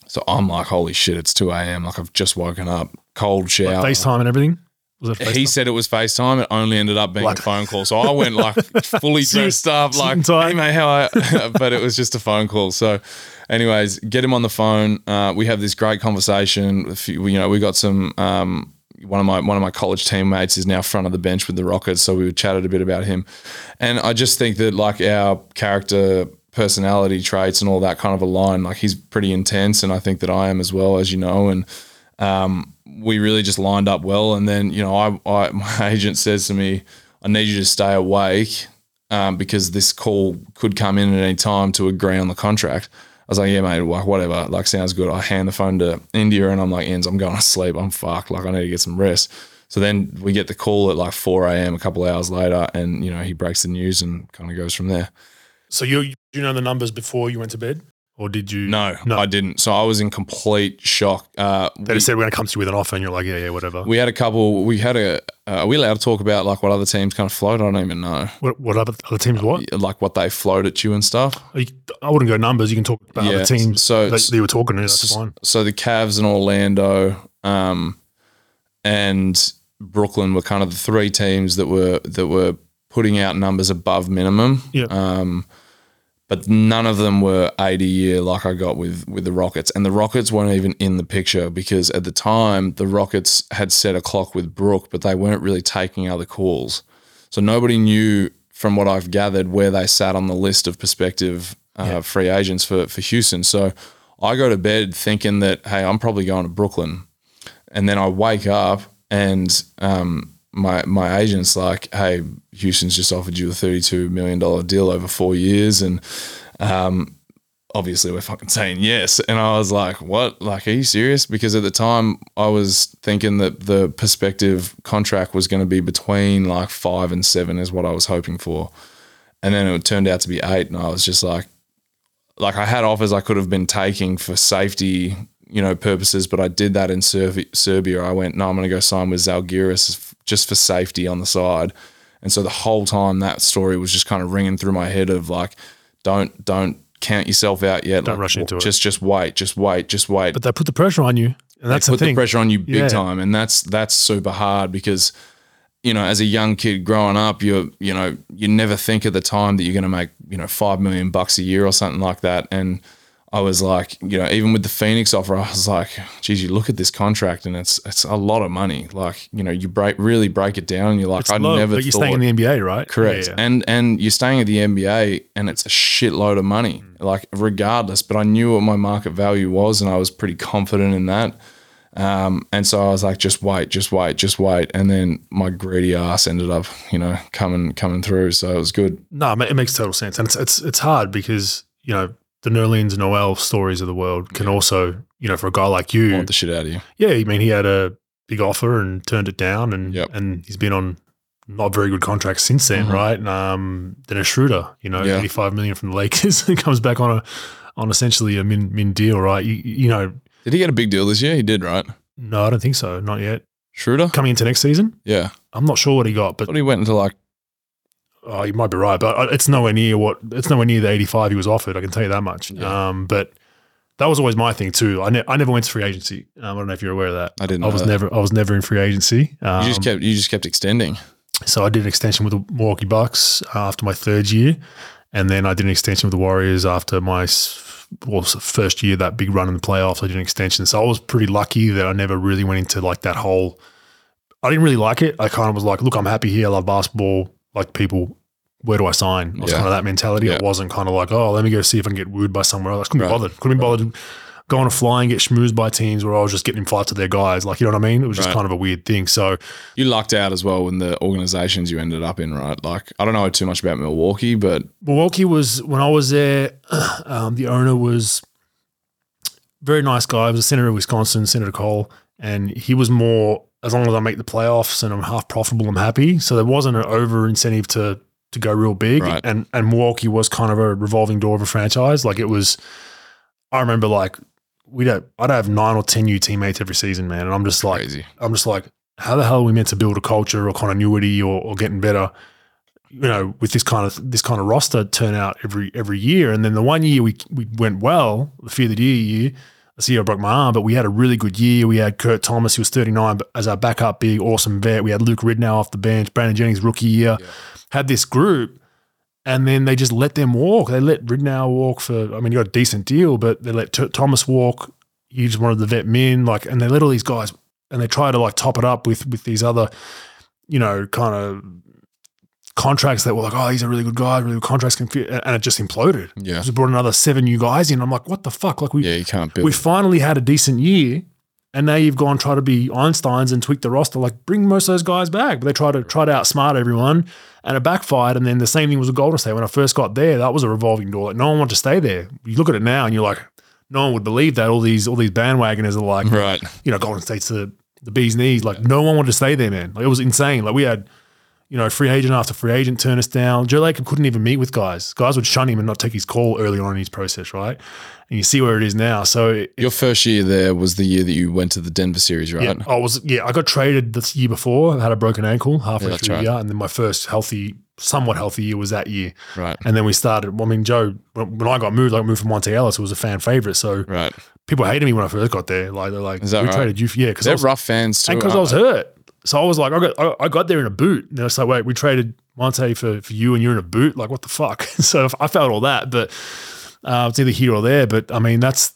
So I'm like, "Holy shit, it's two a.m. Like I've just woken up, cold shower, FaceTime and everything. Was it FaceTime? he said it was FaceTime. It only ended up being a phone call. So I went like fully dressed up, like, hey, mate, how I, but it was just a phone call. So, anyways, get him on the phone. Uh, we have this great conversation. You know, we got some, um, one of my one of my college teammates is now front of the bench with the Rockets, so we chatted a bit about him, and I just think that like our character, personality traits, and all that kind of align. Like he's pretty intense, and I think that I am as well, as you know, and we really just lined up well. And then, you know, I, I my agent says to me, I need you to stay awake um, because this call could come in at any time to agree on the contract. I was like, yeah, mate, like whatever, like sounds good. I hand the phone to India and I'm like, Ends, I'm going to sleep. I'm fucked. Like I need to get some rest. So then we get the call at like 4 a.m. a couple hours later, and you know he breaks the news and kind of goes from there. So you you know the numbers before you went to bed, or did you? No, no. I didn't. So I was in complete shock. Uh, They just said we're going to come to you with an offer, and you're like, yeah, yeah, whatever. we had a couple. We had a. Uh, are we allowed to talk about like what other teams kind of float? I don't even know. what what other, other teams? What? Like what they float at you and stuff. You- I wouldn't go numbers. You can talk about Yeah, other teams so- that you were talking to. That's fine. So the Cavs and Orlando, um, and Brooklyn were kind of the three teams that were that were putting out numbers above minimum. Yeah. Um, but none of them were 80 year like I got with with the Rockets, and the Rockets weren't even in the picture because at the time the Rockets had set a clock with Brook, but they weren't really taking other calls, so nobody knew from what I've gathered where they sat on the list of prospective uh, free agents for for Houston. So I go to bed thinking that hey, I'm probably going to Brooklyn, and then I wake up and um, my my agent's like, "Hey, Houston's just offered you a thirty-two million dollar deal over four years," and um, obviously we're fucking saying yes. And I was like, "What? Like, are you serious?" Because at the time I was thinking that the prospective contract was going to be between like five and seven, is what I was hoping for, and then it turned out to be eight, and I was just like, like I had offers I could have been taking for safety, you know, purposes, but I did that in Serbi- Serbia. I went, no, I'm going to go sign with Zalgiris just for safety on the side. And so the whole time that story was just kind of ringing through my head of like, don't don't count yourself out yet. Don't Like, rush into it. Just just wait, just wait, just wait. But they put the pressure on you, and that's they the put thing. the pressure on you big Yeah. time, and that's that's super hard because you know as a young kid growing up, you're you know you never think at the time that you're going to make you know five million bucks a year or something like that, and I was like, you know, even with the Phoenix offer, I was like, geez, you look at this contract and it's it's a lot of money. Like, you know, you break really break it down, and you're like, It's I low, never but you're thought. staying in the NBA, right? Correct. Yeah, yeah. And and you're staying at the NBA and it's a shitload of money. Like regardless, but I knew what my market value was and I was pretty confident in that. Um, and so I was like, just wait, just wait, just wait. And then my greedy ass ended up, you know, coming coming through. So it was good. No, it it makes total sense, and it's it's it's hard because you know the Nerlens Noel stories of the world can also, you know, for a guy like you, Want the shit out of you. yeah, I mean, he had a big offer and turned it down, and Yep. and he's been on not very good contracts since then, Mhm. right? Um, then a Schroeder, you know, Yeah. eighty five million from the Lakers, and comes back on a on essentially a min min deal, right? You, you know, Did he get a big deal this year? He did, right? no, I don't think so, not yet. Schroeder? Coming into next season, Yeah. I'm not sure what he got, but he went into like Oh, you might be right, but uh, it's nowhere near what it's nowhere near the 85 he was offered. I can tell you that much. Yeah. Um, but that was always my thing too. I, ne- I never went to free agency. Um, I don't know if you're aware of that. I didn't I was that. never I was never in free agency. Um, you just kept you just kept extending. so I did an extension with the Milwaukee Bucks after my third year, and then I did an extension with the Warriors after my well, first year. That big run in the playoffs, I did an extension. So I was pretty lucky that I never really went into like that whole. I didn't really like it. I kind of was like, look, I'm happy here. I love basketball. Like people, where do I sign? It was Yeah. kind of that mentality. Yeah. It wasn't kind of like, oh, let me go see if I can get wooed by somewhere else. Couldn't Right. be bothered. Couldn't be bothered going to fly and get schmoozed by teams where I was just getting in fights with their guys. Like, you know what I mean? It was just Right. kind of a weird thing. So You lucked out as well in the organizations you ended up in, right? Like I don't know too much about Milwaukee, but Milwaukee was when I was there. Um, the owner was very nice guy. He was a senator of Wisconsin, Senator Kohl, and he was more as long as I make the playoffs and I'm half profitable, I'm happy. So there wasn't an over incentive to to go real big. Right. And and Milwaukee was kind of a revolving door of a franchise. Like it was. I remember like we don't I'd have nine or ten new teammates every season, man, and I'm just like Crazy. I'm just like, how the hell are we meant to build a culture or continuity or, or getting better? You know, with this kind of this kind of roster turnout every every year, and then the one year we we went well, the fear of the year year. The year I broke my arm, but we had a really good year. We had Kurt Thomas, who was 39, but as our backup, big, awesome vet. We had Luke Ridnour off the bench, Brandon Jennings rookie year. Had this group, and then they just let them walk. They let Ridnour walk for. I mean, you got a decent deal, but they let T- Thomas walk. He just wanted the vet men, like, and they let all these guys, and they try to like top it up with with these other, you know, kind of contracts that were like, oh, he's a really good guy, really good contracts can fit, and it just imploded. Yeah. just brought another seven new guys in. I'm like, what the fuck? Like we Yeah, you can't build. we finally had a decent year, and now you've gone try to be Einstein's and tweak the roster. Like bring most of those guys back, but they try to try to outsmart everyone, and it backfired. And then the same thing was with Golden State when I first got there. That was a revolving door. Like no one wanted to stay there. You look at it now, and you're like, no one would believe that. All these all these bandwagoners are like, right. you know, Golden State's the the bee's knees. Like no one wanted to stay there, man. Like it was insane. Like we had. You know, free agent after free agent turn us down. Joe Lacob couldn't even meet with guys. Guys would shun him and not take his call early on in his process, right? And you see where it is now. So it, Your first year there was the year that you went to the Denver series, right? yeah, I was yeah, I got traded this year before. I had a broken ankle halfway Yeah, through right. the year, and then my first healthy, somewhat healthy year was that year. Right. And then we started. I mean, Joe, when I got moved, I moved from Monta Ellis. It was a fan favorite, so Right. people hated me when I first got there. Like they're like, "We right? traded you?" For, yeah, because They're rough fans too. and because I was hurt. So I was like, I got I, I got there in a boot. And it's like, wait, we traded Monta for, for you and you're in a boot? Like, what the fuck? so I felt all that, but uh, it's either here or there. But I mean, that's,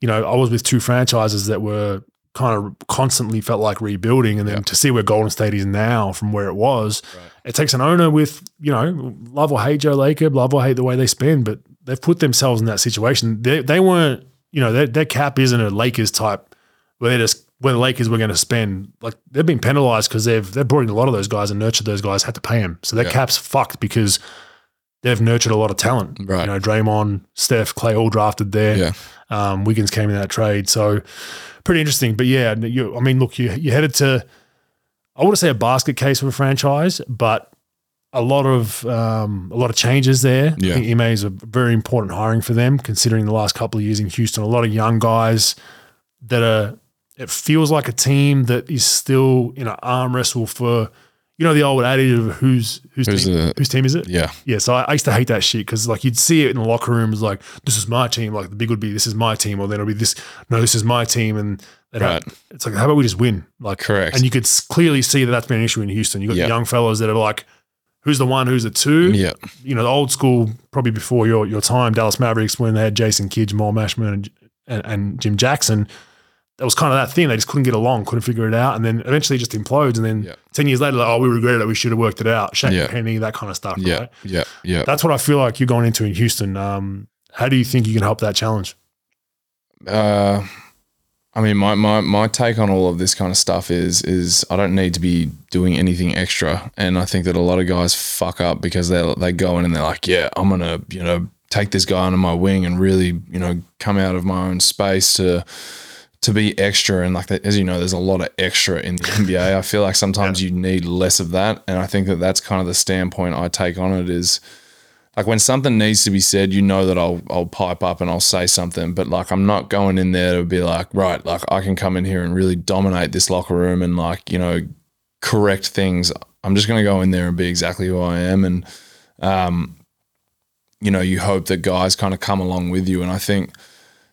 you know, I was with two franchises that were kind of constantly felt like rebuilding. And then Yeah. to see where Golden State is now from where it was, it takes an owner with, you know, love or hate Joe Lacob, love or hate the way they spend, but they've put themselves in that situation. They, they weren't, you know, their, their cap isn't a Lakers type where they're just where the Lakers were going to spend like they've been penalized because they've they've brought in a lot of those guys and nurtured those guys, had to pay them, so their Yeah. cap's fucked because they've nurtured a lot of talent. Right. You know, Draymond, Steph, Klay, all drafted there. Yeah. Um, Wiggins came in that trade, so pretty interesting. But yeah, you, I mean, look, you you headed to I want to say a basket case of a franchise, but a lot of um, a lot of changes there. Yeah. I think Ime is a very important hiring for them, considering the last couple of years in Houston. A lot of young guys that are. It feels like a team that is still in an arm wrestle for, you know, the old adage of who's whose Who's team, the- whose team is it? Yeah. Yeah, so I, I used to hate that shit because like you'd see it in the locker rooms, like this is my team. Like the big would be this is my team, or then it'll be this. No, this is my team, and Right. it's like how about we just win? Like Correct. And you could clearly see that that's been an issue in Houston. You have got Yeah. young fellows that are like, who's the one, who's the two? Yeah. You know, the old school, probably before your your time, Dallas Mavericks when they had Jason Kidd, Jamal Mashburn, and, and, and Jim Jackson. That was kind of that thing. They just couldn't get along, couldn't figure it out, and then eventually it just implodes. And then Yeah. ten years later, like, oh, we regretted it. We should have worked it out. Shaq Yeah. Penny, that kind of stuff. Yeah. Right? Yeah. Yeah. That's what I feel like you're going into in Houston. Um, how do you think you can help that challenge? uh, I mean, my, my my take on all of this kind of stuff is is I don't need to be doing anything extra, and I think that a lot of guys fuck up because they they go in and they're like, yeah, I'm gonna you know take this guy under my wing and really you know come out of my own space to to be extra and like that, as you know there's a lot of extra in the NBA I feel like sometimes you need less of that and I think that that's kind of the standpoint I take on it is like when something needs to be said, you know that I'll I'll pipe up and I'll say something, but like I'm not going in there to be like, right, like I can come in here and really dominate this locker room and like, you know, correct things. I'm just gonna go in there and be exactly who I am and um, you know, you hope that guys kind of come along with you. And I think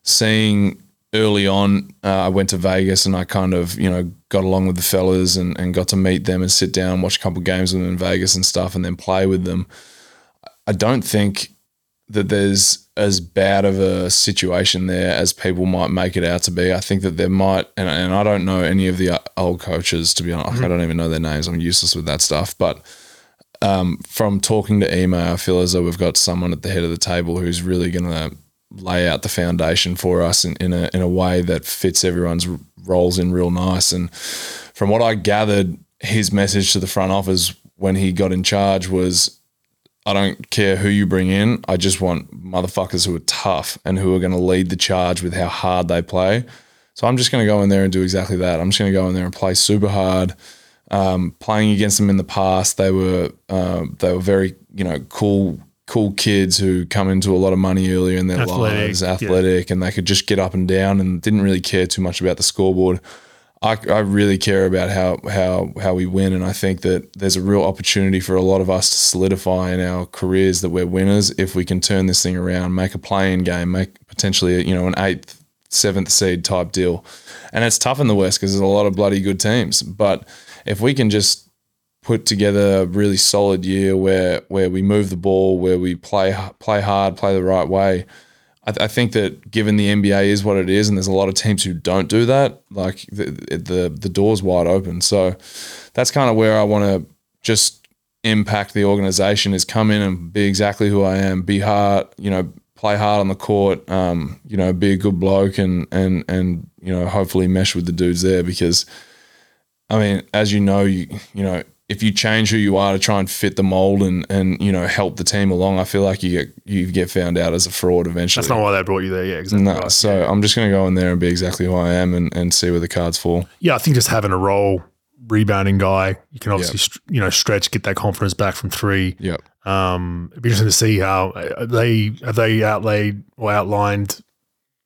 seeing early on, uh, I went to Vegas and I kind of, you know, got along with the fellas and, and got to meet them and sit down, watch a couple games with them in Vegas and stuff, and then play with them. I don't think that there's as bad of a situation there as people might make it out to be. I think that there might, and, and I don't know any of the uh, old coaches, to be honest. I don't even know their names. I'm useless with that stuff. But um, from talking to Ime, I feel as though we've got someone at the head of the table who's really going to lay out the foundation for us in, in, a, in a way that fits everyone's roles in real nice. And from what I gathered, his message to the front office when he got in charge was I don't care who you bring in. I just want motherfuckers who are tough and who are going to lead the charge with how hard they play. So I'm just going to go in there and do exactly that. I'm just going to go in there and play super hard. Um, playing against them in the past, they were um, they were very you know cool cool kids who come into a lot of money earlier in their Athletic, lives, yeah. athletic, and they could just get up and down and didn't really care too much about the scoreboard. I, I really care about how how how we win, and I think that there's a real opportunity for a lot of us to solidify in our careers that we're winners if we can turn this thing around, make a play-in game, make potentially you know an eighth, seventh seed type deal, and it's tough in the West because there's a lot of bloody good teams. But if we can just put together a really solid year where where we move the ball, where we play play hard, play the right way. I, th- I think that given the NBA is what it is, and there's a lot of teams who don't do that, like the the, the door's wide open. So that's kind of where I want to just impact the organization is come in and be exactly who I am, be hard, you know, play hard on the court, um, you know, be a good bloke and and and you know, hopefully mesh with the dudes there because I mean, as you know, you you know, if you change who you are to try and fit the mold and and you know help the team along, I feel like you get you get found out as a fraud eventually. That's not why they brought you there. Yeah, exactly. no, right. so I'm just going to go in there and be exactly who I am and, and see where the cards fall. yeah, I think just having a role rebounding guy, you can obviously str you know stretch, get that confidence back from three. Yep. Um, it'd be interesting to see how uh, they have they outlaid or outlined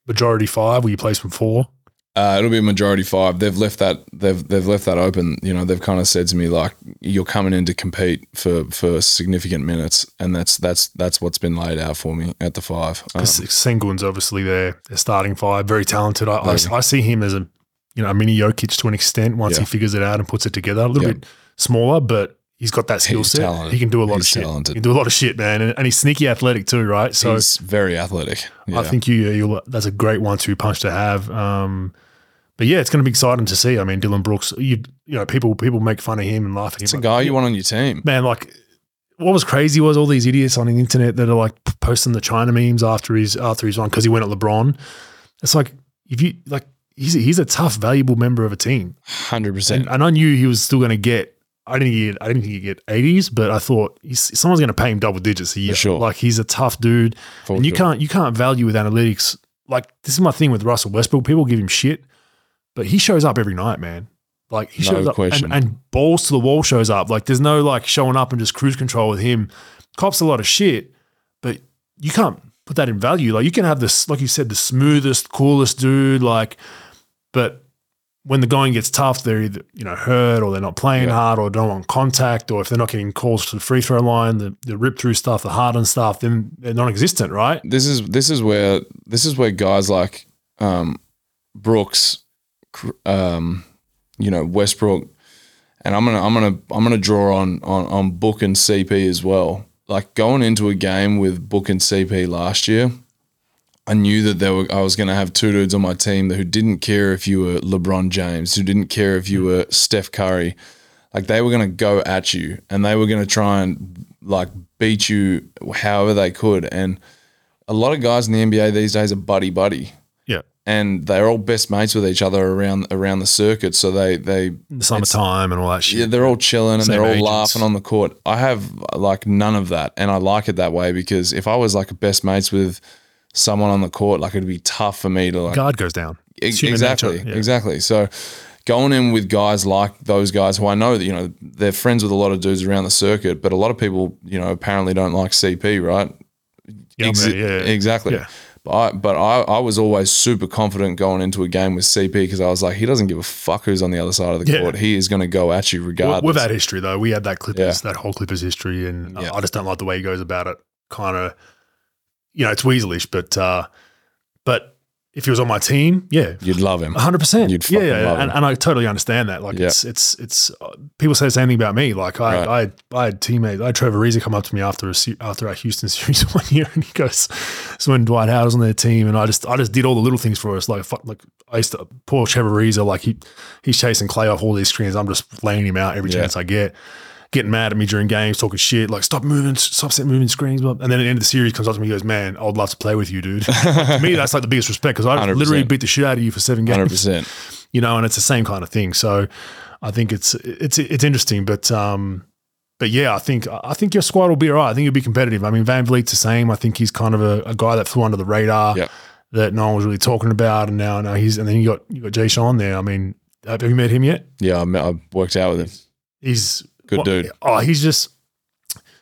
majority five. Will you place from four? Uh, it'll be a majority five. They've left that they've they've left that open. You know, they've kind of said to me like, "You're coming in to compete for for significant minutes," and that's that's that's what's been laid out for me at the five. Um, Sengun's obviously their, their starting five, very talented. I, I, I see him as a you know a mini Jokic to an extent once he figures it out and puts it together. A little Yeah. bit smaller, but he's got that skill set. talented. He can do a lot He's of shit. talented. He can do a lot of shit, man, and, and he's sneaky athletic too, right? So he's very athletic. I think you you'll, that's a great one-two punch to have. Um, but yeah, it's going to be exciting to see. I mean, Dillon Brooks, you you know, people people make fun of him and laugh at him. it's a Like, guy you want on your team. man, like what was crazy was all these idiots on the internet that are like posting the China memes after his after his run because he went at LeBron. It's like if you like he's a, he's a tough, valuable member of a team, Hundred percent. and I knew he was still going to get. I didn't get. I didn't think he'd get eighties, but I thought he's, someone's going to pay him double digits a year. sure. Like he's a tough dude, For and you sure. can't you can't value with analytics. Like this is my thing with Russell Westbrook. People give him shit, but he shows up every night, man. Like he No shows up question. And, and balls to the wall shows up. Like there's no like showing up and just cruise control with him. Cops a lot of shit, but you can't put that in value. Like you can have this, like you said, the smoothest, coolest dude. Like, but when the going gets tough, they're either you know hurt or they're not playing Yeah. hard or don't want contact or if they're not getting calls to the free throw line, the, the rip through stuff, the hardened stuff, then they're non-existent, right? this is this is where this is where guys like um, Brooks, um, you know Westbrook, and I'm gonna I'm gonna I'm gonna draw on on on Book and CP as well. Like going into a game with Book and CP last year, I knew that there were I was gonna have two dudes on my team that who didn't care if you were LeBron James, who didn't care if you mm. were Steph Curry. Like they were gonna go at you and they were gonna try and like beat you however they could. And a lot of guys in the NBA these days are buddy buddy, Yeah. and they're all best mates with each other around around the circuit. So they they the summertime and all that shit. yeah they're all chilling and Same they're all agents. laughing on the court. I have like none of that, and I like it that way because if I was like best mates with someone on the court, like it'd be tough for me to like Guard goes down. Ex- exactly, nature, yeah. exactly. So going in with guys like those guys who I know that you know they're friends with a lot of dudes around the circuit, but a lot of people you know apparently don't like CP, right? Yeah, Ex- man, yeah. exactly. Yeah. But I, but I, I was always super confident going into a game with CP because I was like, he doesn't give a fuck who's on the other side of the Yeah. court. He is going to go at you regardless. With that history, though, we had that Clippers, Yeah. that whole Clippers history, and Yeah. I just don't like the way he goes about it. Kind of, you know, it's weaselish, but uh, but if he was on my team, yeah, You'd love him. hundred percent, You'd yeah, yeah, and, and I totally understand that. Like, Yeah. it's it's it's uh, people say the same thing about me. Like, I Right. I I had teammates, I had Trevor Ariza come up to me after a after our Houston series one year, and he goes, "So when Dwight Howard was on their team, and I just I just did all the little things for us. Like, fuck, like I used to poor Trevor Ariza, like he he's chasing Klay off all these screens. I'm just laying him out every Yeah. chance I get." Getting mad at me during games, talking shit, like stop moving, stop set moving screens. And then at the end of the series, comes up to me, and goes, "Man, I would love to play with you, dude." to me, that's like the biggest respect because I 100%. literally beat the shit out of you for seven games Hundred percent. you know, and it's the same kind of thing. So I think it's it's it's interesting, but um, but yeah, I think I think your squad will be all right. I think you'll be competitive. I mean, VanVleet's the same. I think he's kind of a, a guy that flew under the radar Yep. that no one was really talking about, and now now he's and then you got you got Jae'Sean there. I mean, have you met him yet? Yeah, I, I worked out with him. He's Good what- dude. Oh, he's just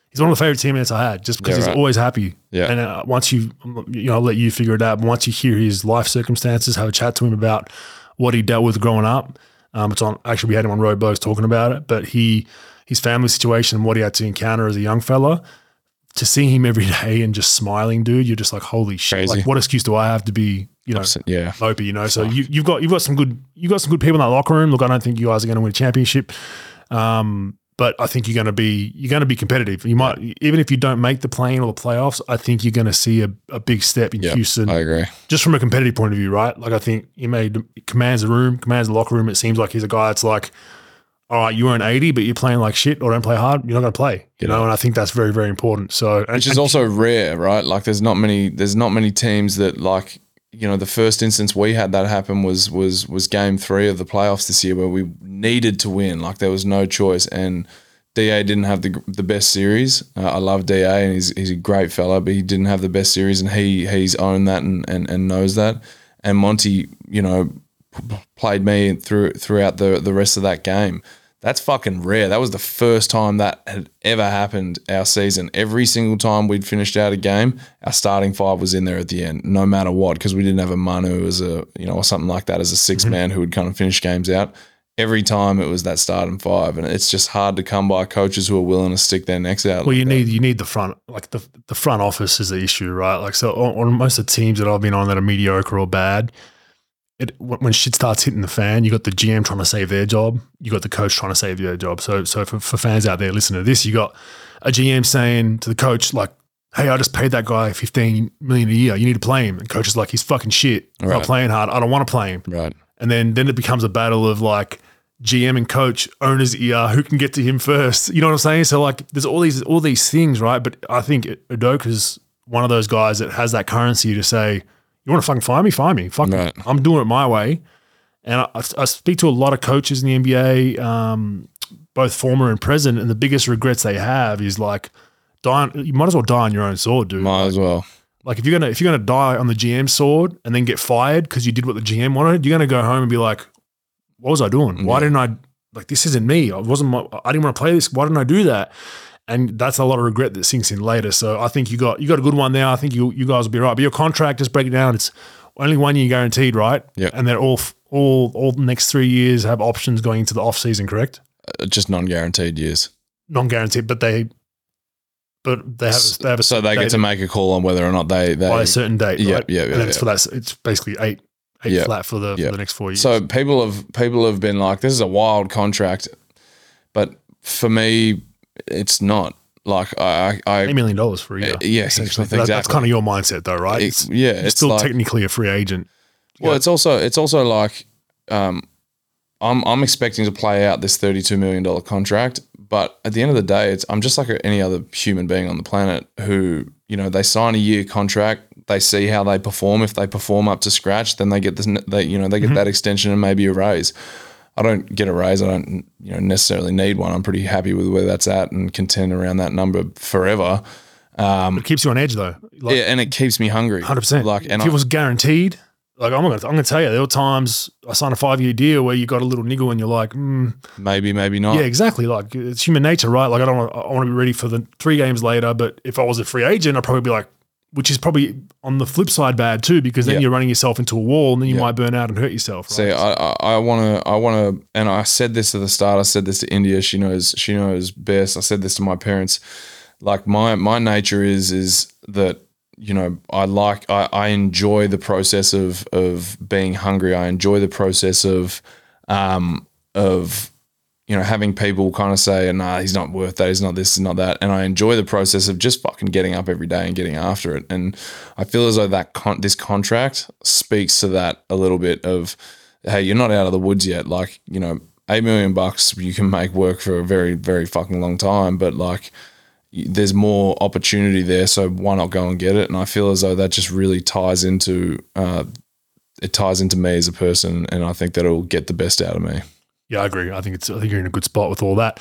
he's one of the favorite teammates I had, just because Yeah, he's right. always happy. Yeah. And uh, once you you know, I'll let you figure it out. But once you hear his life circumstances, have a chat to him about what he dealt with growing up. Um, it's on actually we had him on Road Blows talking about it, but he his family situation and what he had to encounter as a young fella. To see him every day and just smiling, dude, you're just like, holy shit! Crazy. Like, what excuse do I have to be, you know, Yeah. Opie, you know. So you, you've got you've got some good you've got some good people in that locker room. Look, I don't think you guys are going to win a championship, um, but I think you're going to be you're going to be competitive. You might even if you don't make the play-in or the playoffs. I think you're going to see a, a big step in Yeah. Houston, I agree. just from a competitive point of view, right? Like I think he made commands the room, commands the locker room. It seems like he's a guy that's like, all right, you earn 80, but you're playing like shit or don't play hard. You're not going to play, you know. And I think that's very very important. So and, which is also rare, right? Like there's not many there's not many teams that like you know the first instance we had that happen was was was game three of the playoffs this year where we needed to win, like there was no choice, and DA didn't have the the best series. Uh, I love DA and he's he's a great fella, but he didn't have the best series, and he he's owned that and and, and knows that. And Monty, you know, played me through throughout the the rest of that game. That's fucking rare. That was the first time that had ever happened our season. Every single time we'd finished out a game, our starting five was in there at the end, no matter what, because we didn't have a Manu as a you know or something like that as a 6 mm-hmm. man who would kind of finish games out. Every time it was that starting five, and it's just hard to come by coaches who are willing to stick their necks out. Well, like you that. need you need the front like the the front office is the issue, right? Like so on, on most of the teams that I've been on that are mediocre or bad, it when shit starts hitting the fan, you got the GM trying to save their job, you got the coach trying to save their job. So so for, for fans out there listening to this, you got a GM saying to the coach like, "Hey, I just paid that guy fifteen million a year. You need to play him." And coach is like, "He's fucking shit. He's not playing hard. I don't want to play him." right. And then then it becomes a battle of like GM and coach, owner's ear, who can get to him first. You know what I'm saying? So like there's all these all these things, right? But I think Udoka's one of those guys that has that currency to say, You want to fucking fire me? Fire me. Fuck. I'm doing it my way. And I, I speak to a lot of coaches in the NBA, um, both former and present, and the biggest regrets they have is like dying you might as well die on your own sword, dude. Might as well. Like if you're gonna if you're gonna die on the GM sword and then get fired because you did what the GM wanted, you're gonna go home and be like, "What was I doing? Why Yeah. didn't I like this? Isn't me. I wasn't. My, I didn't want to play this. Why didn't I do that?" And that's a lot of regret that sinks in later. So I think you got you got a good one there. I think you you guys will be right. But your contract, just break it down. It's only one year guaranteed, right? Yep. And they're all all all the next three years have options going into the off season, correct? Uh, Just non-guaranteed years. Non guaranteed, but they. But they have a, they have a so they get to make a call on whether or not they they. by a certain date, Yeah, right? yeah, yeah, And then it's yeah. for that. It's basically eight, eight Yeah, flat for the yeah. for the next four years. So people have people have been like, this is a wild contract, but for me, it's not. Like I, I, eight I million dollars for a year. Uh, yeah, essentially. exactly. That- that's kind of your mindset, though, right? it's, It's, yeah, it's still like, technically a free agent. well, it's also it's also like, um, I'm I'm expecting to play out this thirty two million dollar contract, but at the end of the day, it's I'm just like any other human being on the planet who you know they sign a year contract, they see how they perform. If they perform up to scratch, then they get this they you know they get Mm-hmm. that extension and maybe a raise. I don't get a raise. I don't you know necessarily need one. I'm pretty happy with where that's at and content around that number forever. But it keeps you on edge, though. Like, yeah, and it keeps me hungry. hundred percent. Like, and if it I, was guaranteed, like I'm gonna, I'm gonna tell you, there were times I signed a five year deal where you got a little niggle and you're like, mm, maybe, maybe not. yeah, exactly. Like it's human nature, right? Like I don't, I want to be ready for the three games later. But if I was a free agent, I'd probably be like, which is probably on the flip side bad too, because then Yeah. you're running yourself into a wall, and then you Yeah. might burn out and hurt yourself. Right? See, I want to, I want to, and I said this at the start. I said this to India. She knows, she knows best. I said this to my parents. Like my, my nature is, is that you know, I like, I, I enjoy the process of, of being hungry. I enjoy the process of, um, of, you know, having people kind of say, and "Nah, he's not worth that. He's not this. He's not that." And I enjoy the process of just fucking getting up every day and getting after it. And I feel as though that con- this contract speaks to that a little bit of, hey, you're not out of the woods yet. Like, you know, eight million bucks you can make work for a very, very fucking long time, but like. There's more opportunity there, so why not go and get it? And I feel as though that just really ties into uh, it ties into me as a person, and I think that it'll get the best out of me. Yeah, I agree. I think it's. I think you're in a good spot with all that.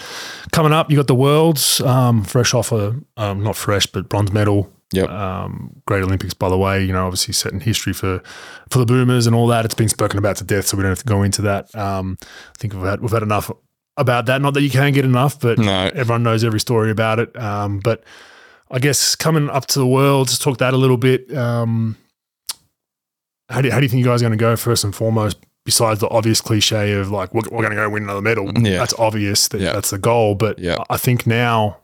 Coming up, you got the worlds, um, fresh off a um, not fresh, but bronze medal. Yep. Um, great Olympics, by the way. You know, obviously setting history for for the Boomers and all that. It's been spoken about to death, so we don't have to go into that. Um, I think we've had we've had enough about that. Not that you can get enough, but No. everyone knows every story about it. Um, but I guess coming up to the world, just talk that a little bit. Um, how do, how do you think you guys are going to go first and foremost? Besides the obvious cliche of like we're, we're going to go win another medal, Yeah. that's obvious that Yeah. that's the goal. But Yeah. I think now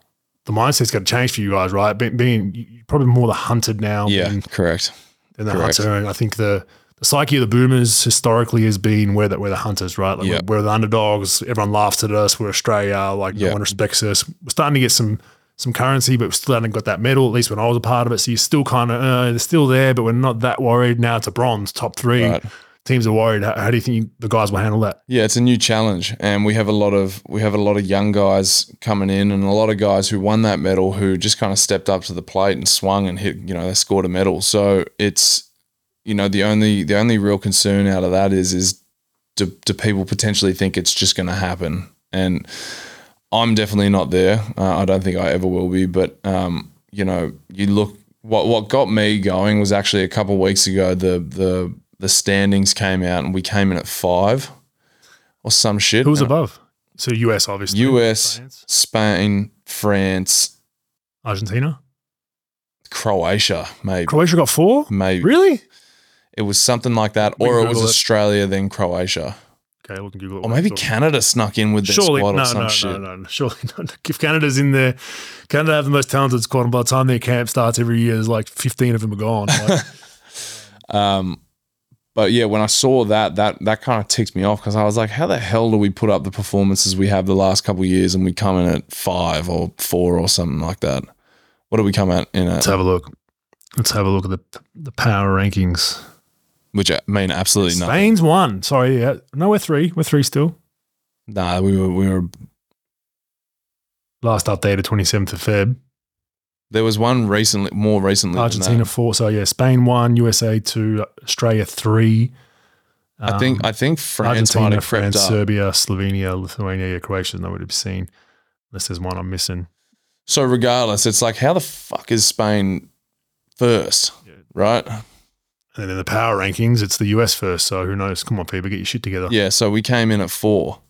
the mindset's got to change for you guys, right? Being, being probably more the hunted now Yeah, than, correct. than the correct. hunter. And I think the the psyche of the boomers historically has been where that we're the hunters, right? Like we're, we're the underdogs. Everyone laughs at us. We're Australia. Like Yeah. no one respects us. We're starting to get some some currency, but we still haven't got that medal. At least when I was a part of it, so you're still kind of uh, they're still there, but we're not that worried. Now it's a bronze, top three. Right. Teams are worried. How, how do you think the guys will handle that? Yeah, it's a new challenge, and we have a lot of we have a lot of young guys coming in, and a lot of guys who won that medal who just kind of stepped up to the plate and swung and hit. You know, they scored a medal. So it's you know the only the only real concern out of that is is do, do people potentially think it's just going to happen? And I'm definitely not there. Uh, I don't think I ever will be. But um, you know, you look what what got me going was actually a couple weeks ago. The the the standings came out and we came in at five or some shit. Who was And above? So US, obviously. US, France, Spain, France, Argentina, Croatia, maybe. Croatia got four. maybe Really? it was something like that, We or it was it. Australia then Croatia, Okay, we can Google it. or maybe. Canada snuck in with their Surely, squad no, or some no, shit. no, no, Surely not. If Canada's in there, Canada have the most talented squad, and by the time their camp starts every year, there's like 15 of them are gone. Like, Um, but yeah, when I saw that, that that kind of ticked me off because I was like, how the hell do we put up the performances we have the last couple of years and we come in at five or four or something like that? What do we come out in let's have a look. Let's have a look at the the power rankings. Which I mean absolutely nothing. Spain's one. Sorry, yeah. No, we're three. We're three still. Nah, we were we were. Last updated 27th of Feb. There was one recently, more recently. Argentina four. So yeah, Spain one, USA two, Australia three. I think Um, I think France Argentina, France. Serbia, Slovenia, Lithuania, yeah, Croatia. No would have seen. Unless there's one I'm missing. So regardless, it's like how the fuck is Spain first, right? And then in the power rankings, it's the US first. So who knows? Come on, people, get your shit together. Yeah. So we came in at four,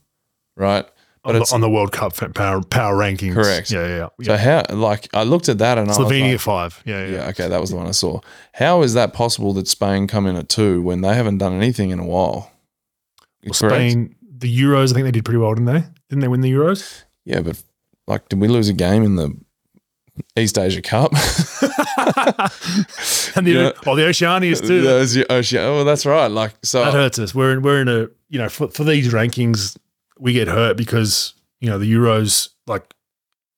right? On, But the, on the World Cup power power rankings. Correct. Yeah, yeah, yeah. so how like I looked at that and Slovenia like, five. Yeah, yeah. yeah, okay, that was the one I saw. How is that possible that Spain come in at two when they haven't done anything in a while? Well, Spain, the Euros. I think they did pretty well, didn't they? Didn't they win the Euros? Yeah, but like, did we lose a game in the East Asia Cup? and the Yeah. oh, the Oceanias too. That was your Ocean- Oh, well, that's right. Like, so That hurts us. We're in, we're in a you know for, for these rankings we get hurt because you know the Euros like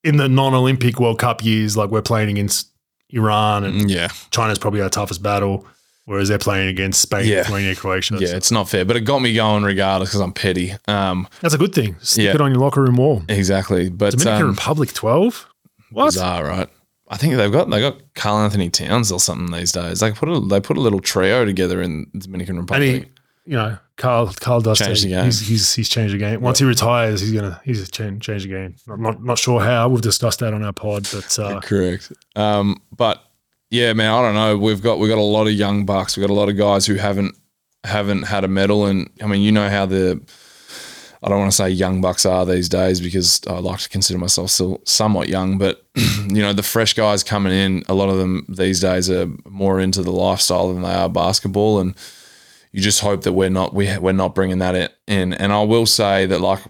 in the non-Olympic World Cup years like we're playing against Iran and yeah, China's probably our toughest battle, whereas they're playing against Spain, Yeah. Lithuania, Croatia. yeah, So it's not fair, but it got me going regardless because I'm petty. Um, that's a good thing. Stick Yeah. it on your locker room wall. exactly. But Dominican um, Republic twelve. What? bizarre, right? I think they've got they got Karl-Anthony Towns or something these days. They put a they put a little trio together in Dominican And Republic. he, you know, Karl Karl does Changed say the game. He's, he's he's changed the game. Once he retires, he's gonna he's change change the game. I'm not not sure how. We've discussed that on our pod, but uh, Correct. Um, but yeah, man, I don't know. We've got we've got a lot of young bucks. We've got a lot of guys who haven't haven't had a medal, and I mean, you know how the I don't want to say young bucks are these days because I like to consider myself still somewhat young, but you know the fresh guys coming in, a lot of them these days are more into the lifestyle than they are basketball, and you just hope that we're not we we're not bringing that in. And I will say that like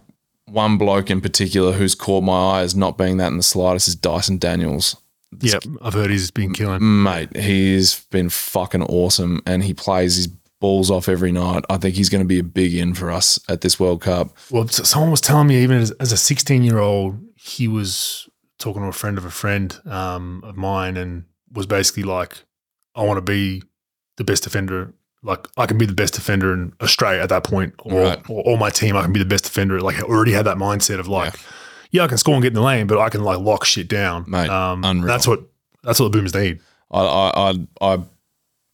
one bloke in particular who's caught my eye as not being that in the slightest is Dyson Daniels. yeah, I've heard he's been killing. Mate, he's been fucking awesome and he plays his balls off every night. I think he's going to be a big in for us at this World Cup. Well, someone was telling me even as, as a 16 year old, he was talking to a friend of a friend um, of mine and was basically like, I want to be the best defender. Like, I can be the best defender in Australia at that point, or, Right. or, or my team, I can be the best defender. Like, I already had that mindset of like, yeah, I can score and get in the lane, but I can like lock shit down. Mate, um, unreal. That's what that's what the Boomers need. I, I, I, I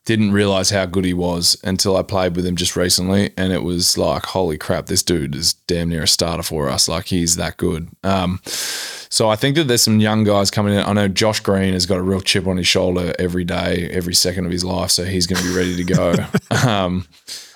didn't realize how good he was until I played with him just recently, and it was like, holy crap, this dude is damn near a starter for us. Like he's that good. Um, so I think that there's some young guys coming in. I know Josh Green has got a real chip on his shoulder every day, every second of his life, so he's going to be ready to go. um,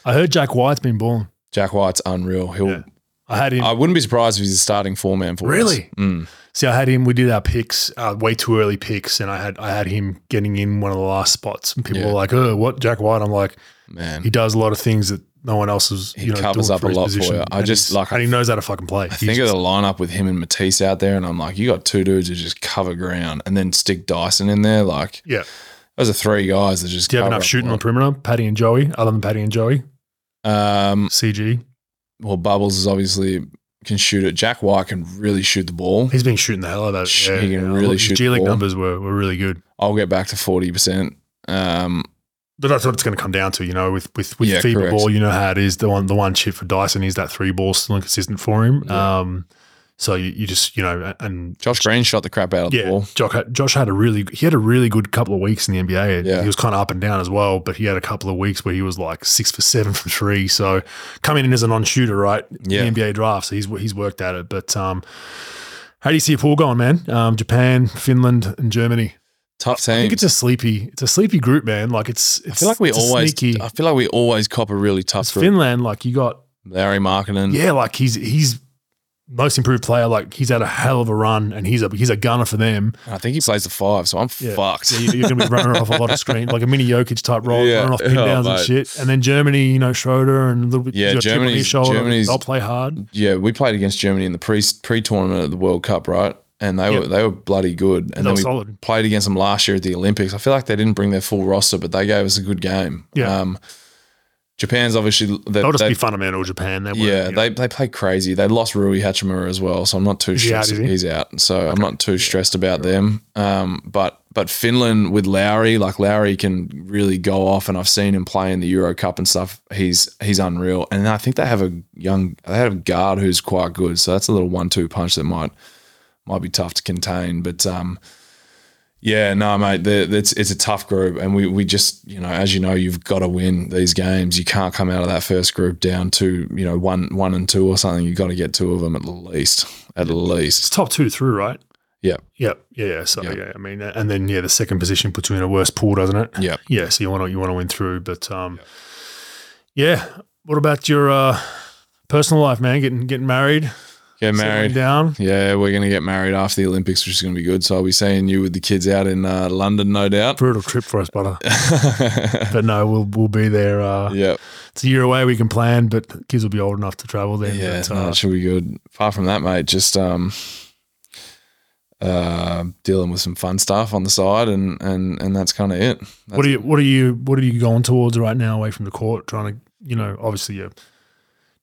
I heard Jack White's been born. Jack White's unreal. He'll. Yeah. I had him. I wouldn't be surprised if he's a starting four man for us. Really? Mm. See, I had him. We did our picks, uh, way too early picks, and I had I had him getting in one of the last spots. And people Yeah. were like, "Oh, what Jack White?" I'm like, Man, he does a lot of things that no one else is. He you know, covers doing up a lot for you. I And just, like, and he knows how to fucking play. I think of the lineup with him and Matisse out there, and I'm like, you got two dudes who just cover ground, and then stick Dyson in there. Like, yeah. those are three guys that just. Do you have enough shooting on perimeter? Patty and Joey, other than Patty and Joey. Um, CG. well, Bubbles is obviously can shoot it. Jack White can really shoot the ball. He's been shooting the hell out of it. Yeah, he can yeah. really shoot G the League numbers were, were really good. I'll get back to forty percent. Um, But that's what it's going to come down to, you know, with with with Yeah, FIBA correct. ball, you know how it is. The one the one chip for Dyson is that three ball still inconsistent for him. Yeah. Um, so you, you just you know and Josh Green shot the crap out of the ball. Josh had, Josh had a really he had a really good couple of weeks in the NBA. Yeah. He was kind of up and down as well, but he had a couple of weeks where he was like six for seven from three. So coming in as a non-shooter, right? Yeah. The NBA draft, so he's he's worked at it. But um, how do you see a pool going, man? Um, Japan, Finland, and Germany. Tough team. I think it's a sleepy, it's a sleepy group, man. Like it's, it's I feel like we always. sneaky. I feel like we always cop a really tough group. Finland, like you got, Lauri Markkanen. yeah, like he's he's most improved player. Like he's had a hell of a run, and he's a he's a gunner for them. I think he plays the five, so I'm Yeah. fucked. Yeah, you're going to be running off a lot of screen, like a mini Jokic type role, Yeah. running off Oh, pin downs and mate. shit. And then Germany, you know, Schroeder and a little bit. Yeah, he's got chip on his Germany's- shoulder. Germany's- They'll play hard. Yeah, we played against Germany in the pre pre tournament of the World Cup, right? And they Yeah. were they were bloody good. And They then we solid. played against them last year at the Olympics. I feel like they didn't bring their full roster, but they gave us a good game. Yeah. Um, Japan's obviously they, They'll just they- be fundamental Japan. They yeah, they they play crazy. They lost Rui Hachimura as well, so I'm not too out, stressed. is he? He's out, so I'm not too stressed about them. Um, but but Finland with Lauri, like Lauri can really go off, and I've seen him play in the Euro Cup and stuff. He's he's unreal, and I think they have a young they have a guard who's quite good. So that's a little one-two punch that might might be tough to contain. But um, yeah, no, mate, the, it's it's a tough group, and we we just you know, as you know, you've got to win these games. You can't come out of that first group down to you know one one and two or something. You've got to get two of them at least, at least. it's top two through, right? Yeah, Yep. Yeah. yeah. So Yeah. yeah, I mean, and then yeah, the second position puts you in a worse pool, doesn't it? yeah. Yeah. So you want to you want to win through, but um, yeah. What about your uh, personal life, man? Getting getting married, Get married. down. Yeah, we're gonna get married after the Olympics, which is gonna be good. So I'll be seeing you with the kids out in uh, London, no doubt. Brutal trip for us, brother. but no, we'll we'll be there. Uh, yeah, It's a year away. We can plan, but the kids will be old enough to travel then. yeah, but, no, uh, it should be good. Apart from that, mate, just um, uh, dealing with some fun stuff on the side, and and and that's kind of it. what are you what are you what are you going towards right now away from the court? Trying to you know obviously you're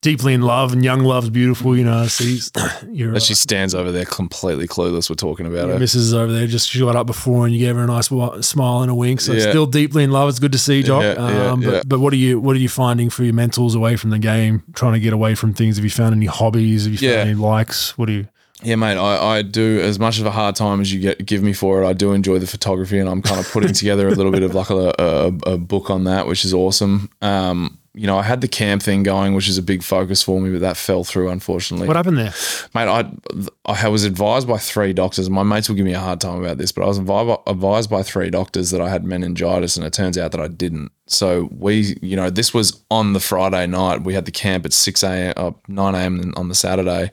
deeply in love and young love's beautiful. You know, so uh, she stands over there completely clueless. We're talking about her. missus over there just she got up before and you gave her a nice smile and a wink. So Yeah. still deeply in love. It's good to see, Jock. Yeah, yeah, um, but, but what are you what are you finding for your mentals away from the game? Trying to get away from things. Have you found any hobbies? Have you found any likes? What do you? Yeah, mate. I, I do as much of a hard time as you get give me for it. I do enjoy the photography, and I'm kind of putting together a little bit of like a, a, a book on that, which is awesome. Um, you know, I had the camp thing going, which is a big focus for me, but that fell through unfortunately. What happened there? Mate, I I was advised by three doctors. My mates will give me a hard time about this, but I was advised by three doctors that I had meningitis, and it turns out that I didn't. So we, you know, this was on the Friday night. We had the camp at six a.m. Uh, nine a.m. on the Saturday,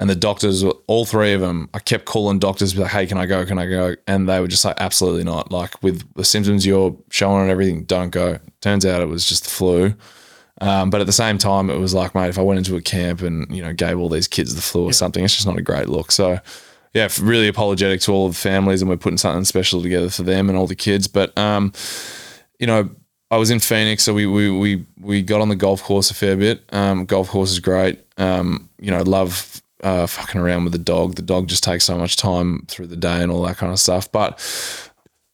and the doctors, all three of them, I kept calling doctors, like, "Hey, can I go? Can I go?" And they were just like, "Absolutely not." Like with the symptoms you're showing and everything, don't go. Turns out it was just the flu. Um, but at the same time, it was like, mate, if I went into a camp and you know gave all these kids the flu or something, it's just not a great look. So, yeah, really apologetic to all of the families, and we're putting something special together for them and all the kids. But um, you know, I was in Phoenix, so we we we we got on the golf course a fair bit. Um, golf course is great. Um, you know, love uh, fucking around with the dog. The dog just takes so much time through the day and all that kind of stuff. But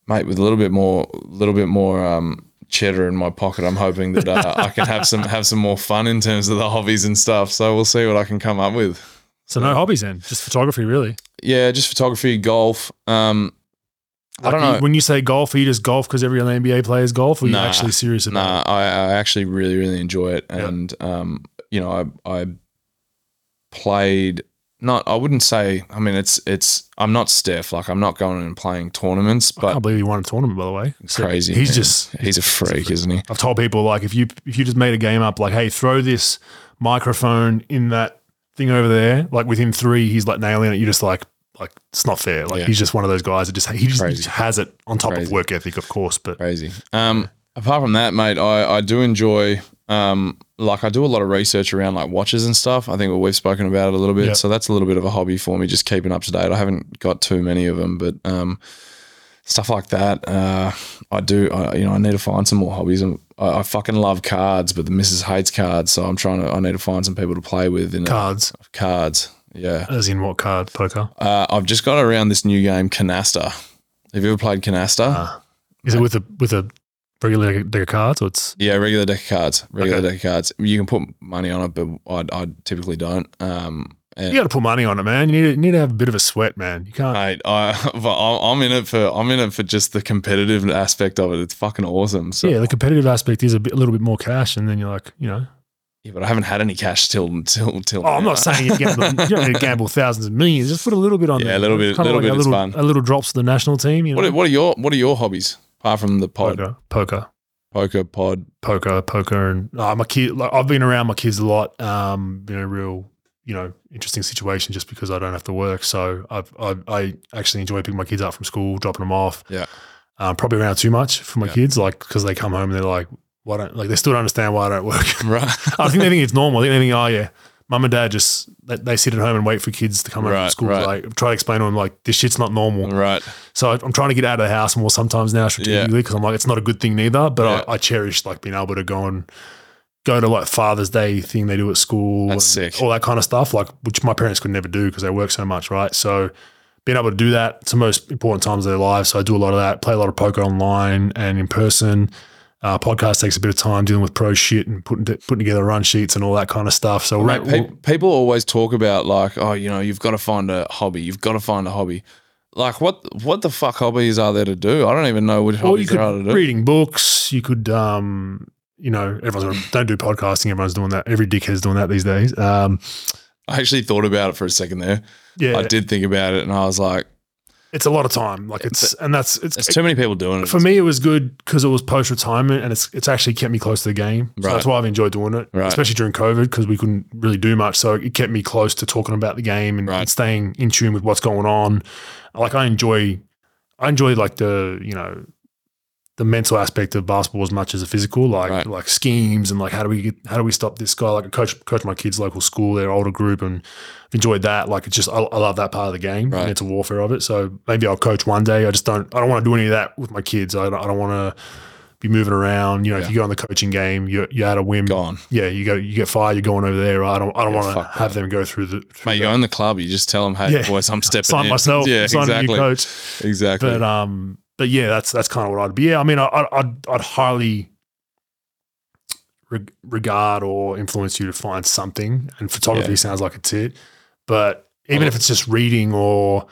mate, with a little bit more, little bit more um, cheddar in my pocket, I'm hoping that uh, I can have some have some more fun in terms of the hobbies and stuff. So we'll see what I can come up with. So no hobbies then, just photography, really. Yeah, just photography, golf. Um, I don't Like, know. When you say golf, are you just golf because every NBA plays golf, or are you actually serious about Nah, I, I actually really, really enjoy it. And, um, you know, I, I played not, I wouldn't say, I mean, it's, it's, I'm not stiff Like, I'm not going and playing tournaments, it? I can't believe he won a tournament, by the way. So crazy. He's man. just. he's a freak, isn't he? I've told people like if you if you just made a game up, like hey, throw this microphone in that thing over there. Like within three, he's like nailing it. You're just like like it's not fair. Like Yeah. he's just one of those guys that just he just, he just has it on top of work ethic, of course. But Crazy. Um, apart from that, mate, I, I do enjoy um, like I do a lot of research around like watches and stuff. I think we've spoken about it a little bit, Yeah. so that's a little bit of a hobby for me, just keeping up to date. I haven't got too many of them, but um, stuff like that, uh, I do. I, you know, I need to find some more hobbies. And I, I fucking love cards, but the missus hates cards, so I'm trying to. I need to find some people to play with in cards, cards. Yeah, as in what card? Poker. uh, I've just got around this new game, Canasta. Have you ever played Canasta? Uh, Is it with a with a regular deck of cards, or it's Yeah, regular deck of cards. Regular Okay. deck of cards. You can put money on it, but I, I typically don't. Um, you got to put money on it, man. You need to, you need to have a bit of a sweat, man. You can't. mate, I, I'm in it for I'm in it for just the competitive aspect of it. It's fucking awesome. So yeah, the competitive aspect is a, bit, a little bit more cash, and then you're like, you know, yeah, but I haven't had any cash till till till. Oh, I'm not saying you gamble. You don't need to gamble thousands and millions. Just put a little bit on Yeah, there. a little bit- Kinda little bit a little, fun. A little drops for the national team. You know, What are, what are your What are your hobbies apart from the pod, poker, poker, poker pod? poker, poker, and uh, my kid. Like, I've been around my kids a lot. Um, been a real, you know, interesting situation just because I don't have to work. So I've, I, I actually enjoy picking my kids up from school, dropping them off. Yeah. Um, probably around too much for my Yeah. kids, like because they come home and they're like, "Why don't like?" They still don't understand why I don't work. Right. I think they think it's normal. I think they think, oh yeah, mum and dad just they, they sit at home and wait for kids to come home from school. right. Like try to explain to them like this shit's not normal. right. So I- I'm trying to get out of the house more sometimes now strategically because I'm like it's not a good thing neither. But Yeah. I, I cherish like being able to go and go to like Father's Day thing they do at school. That's sick. All that kind of stuff, like which my parents could never do because they work so much, right? So being able to do that, it's the most important times of their lives. So I do a lot of that, play a lot of poker online and in person. Uh, podcast takes a bit of time dealing with pro shit and putting putting together run sheets and all that kind of stuff. So Mate, pe- people always talk about like, oh, you know, you've got to find a hobby. You've got to find a hobby. Like, what what the fuck hobbies are there to do? I don't even know what or you hobbies could there are to do. reading books. You could, um, you know, everyone's don't do podcasting. Everyone's doing that. Every dickhead's doing that these days. Um, I actually thought about it for a second there. yeah, I did think about it, and I was like, it's a lot of time. Like it's and that's it's "There's too many people doing it." for me. It was good because it was post retirement and it's it's actually kept me close to the game. So Right. that's why I've enjoyed doing it, Right. especially during COVID because we couldn't really do much. So it kept me close to talking about the game and, Right. and staying in tune with what's going on. Like I enjoy, I enjoy like the you know the mental aspect of basketball as much as the physical, like Right. like schemes and like how do we get how do we stop this guy? Like I coach coach my kids' local school, their older group, and I've enjoyed that. Like it's just I, I love that part of the game, Right. the mental warfare of it. So maybe I'll coach one day. I just don't I don't want to do any of that with my kids. I don't, I don't want to be moving around. You know, if you go on the coaching game, you you had a whim. Gone. Yeah, you go you get fired. You're going over there. I don't I don't Yeah, want to have them go through the through Mate, you own the club. You just tell them, "Hey, Yeah. boys, I'm stepping sign in." myself. Yeah, sign exactly. coach. Exactly. But um, but yeah, that's that's kind of what I'd be. Yeah, I mean, I, I- I'd I'd highly reg- regard or influence you to find something, and photography Yeah. sounds like it's it. But even Well- if it's just reading or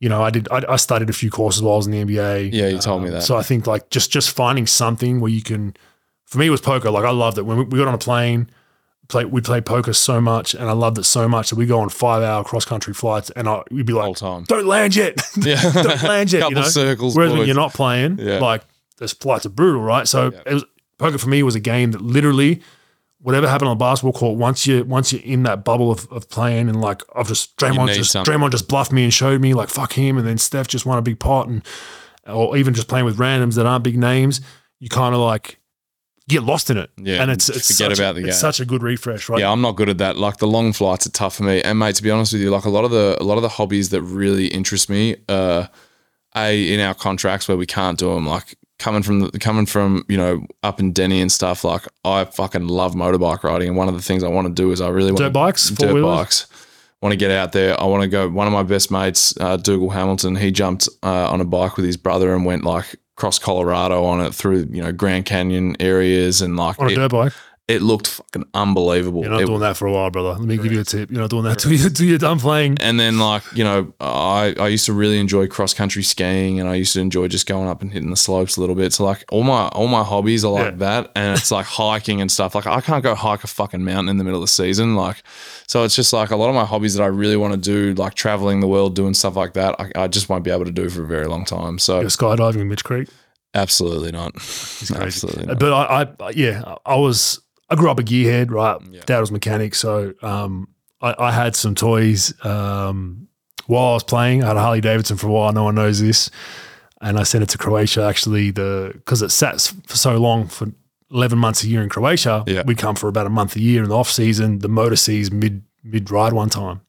you know, I did. I, I studied a few courses while I was in the NBA. Yeah, you told me um, that. So I think like just just finding something where you can. For me, it was poker. Like I loved it when we, we got on a plane. Play, we played poker so much, and I loved it so much that we go on five hour cross country flights, and I we'd be like, time. "Don't land yet, Yeah. don't land yet." Couple you know? circles. Whereas boys. when you're not playing, Yeah. like those flights are brutal, right? So Yeah. it was poker for me was a game that literally, whatever happened on the basketball court, once you once you're in that bubble of, of playing and like I've just Draymond just something. Draymond just bluffed me and showed me like fuck him, and then Steph just won a big pot, and or even just playing with randoms that aren't big names, you kind of like get lost in it. Yeah, and it's it's forget such about a, the it's such a good refresh, right? Yeah, I'm not good at that. Like the long flights are tough for me. And mate, to be honest with you, like a lot of the a lot of the hobbies that really interest me, uh, a in our contracts where we can't do them. Like coming from the, coming from you know up in Denny and stuff. Like I fucking love motorbike riding, and one of the things I want to do is I really want Dirt bikes, dirt four-wheelers? bikes. Want to get out there. I want to go. One of my best mates, uh, Dougal Hamilton, he jumped uh, on a bike with his brother and went like cross Colorado on it through you know Grand Canyon areas and like on a dirt bike. It looked fucking unbelievable. You're not It- doing that for a while, brother. Let me give you a tip. You're not doing that till, you, till you're done playing. and then like you know I, I used to really enjoy cross country skiing and I used to enjoy just going up and hitting the slopes a little bit so like all my all my hobbies are like Yeah. that and it's like hiking and stuff like I can't go hike a fucking mountain in the middle of the season like so it's just like a lot of my hobbies that I really want to do like traveling the world doing stuff like that I, I just won't be able to do for a very long time so You're skydiving in Mitch Creek. absolutely not absolutely not. But I, I, yeah, I was. I grew up a gearhead, right? Yeah. Dad was a mechanic, so um, I, I had some toys um, while I was playing. I had a Harley Davidson for a while. No one knows this, and I sent it to Croatia. Actually, the because it sat for so long for eleven months a year in Croatia. Yeah. we come for about a month a year in the off season. The motor sees mid mid ride one time.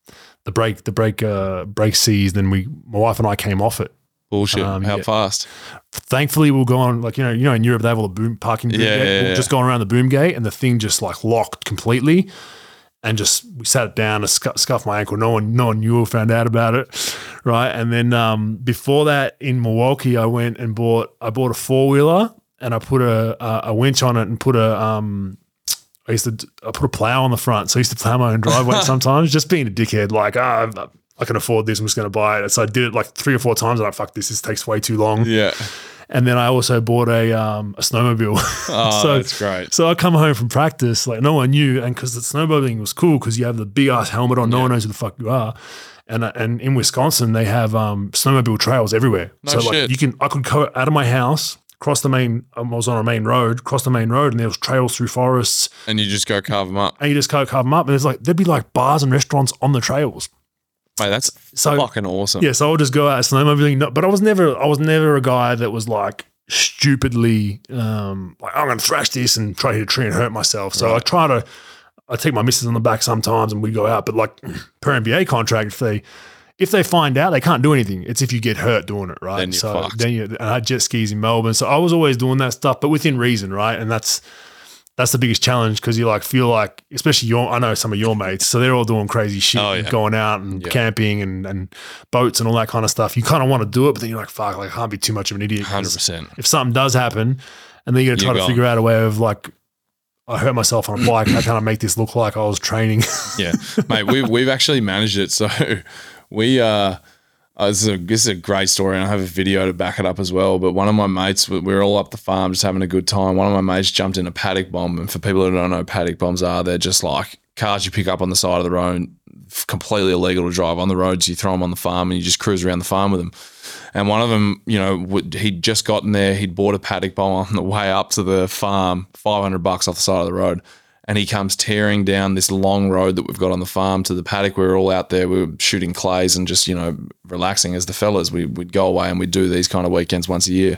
The brake the brake uh, brake seized. Then we my wife and I came off it. Bullshit Um, how yeah. fast thankfully we'll go on like you know you know in Europe they have all the boom parking boom Yeah, gate. yeah, We're yeah. just going around the boom gate and the thing just like locked completely and just we sat it down and scu- scuffed my ankle no one no one knew or found out about it right and then um, before that in Milwaukee I went and bought I bought a four-wheeler and I put a, a a winch on it and put a um I used to I put a plow on the front so I used to plow my own driveway sometimes just being a dickhead like ah I can afford this I'm just going to buy it so I did it like three or four times and I fuck this this takes way too long yeah and then I also bought a um, a snowmobile. oh so that's great so I come home from practice, like no one knew, and because the snowmobiling was cool, because you have the big ass helmet on, no one knows who the fuck you are. And uh, and in Wisconsin, they have um, snowmobile trails everywhere. No so like you can, I could go out of my house, cross the main. um, I was on a main road, cross the main road, and there was trails through forests, and you just go carve them up and you just go carve them up. And there's like there'd be like bars and restaurants on the trails. Mate that's So fucking awesome yeah, so I would just go out snowmobiling, no- but I was never, I was never a guy that was like stupidly, um, like I'm going to thrash this and try to hit a tree and hurt myself. So I try to, I take my missus on the back sometimes and we go out, but like per NBA contract, if they, if they find out, they can't do anything. It's if you get hurt doing it, right? Then you're so fucked. then you, and I had jet skis in Melbourne, so I was always doing that stuff, but within reason, right? And that's that's the biggest challenge because you like feel like, especially your, I know some of your mates, so they're all doing crazy shit, Oh, and yeah. going out and Yeah. camping and and boats and all that kind of stuff. You kind of want to do it, but then you're like, fuck, like I can't be too much of an idiot. hundred percent If something does happen, and then you're gonna try You're to gone. figure out a way of like, I hurt myself on a bike. How can I make this look like I was training? Yeah, mate, we've we've actually managed it. So we uh, uh, this, is a, this is a great story, and I have a video to back it up as well. But one of my mates, we we were all up the farm just having a good time. One of my mates jumped in a paddock bomb, and for people who don't know, what paddock bombs are they're just like cars you pick up on the side of the road, completely illegal to drive on the roads. You throw them on the farm, and you just cruise around the farm with them. And one of them, you know, he'd just gotten there. He'd bought a paddock bomb on the way up to the farm, five hundred bucks off the side of the road and he comes tearing down this long road that we've got on the farm to the paddock. We were all out there, we were shooting clays and just, you know, relaxing as the fellas. We, we'd go away and we'd do these kind of weekends once a year.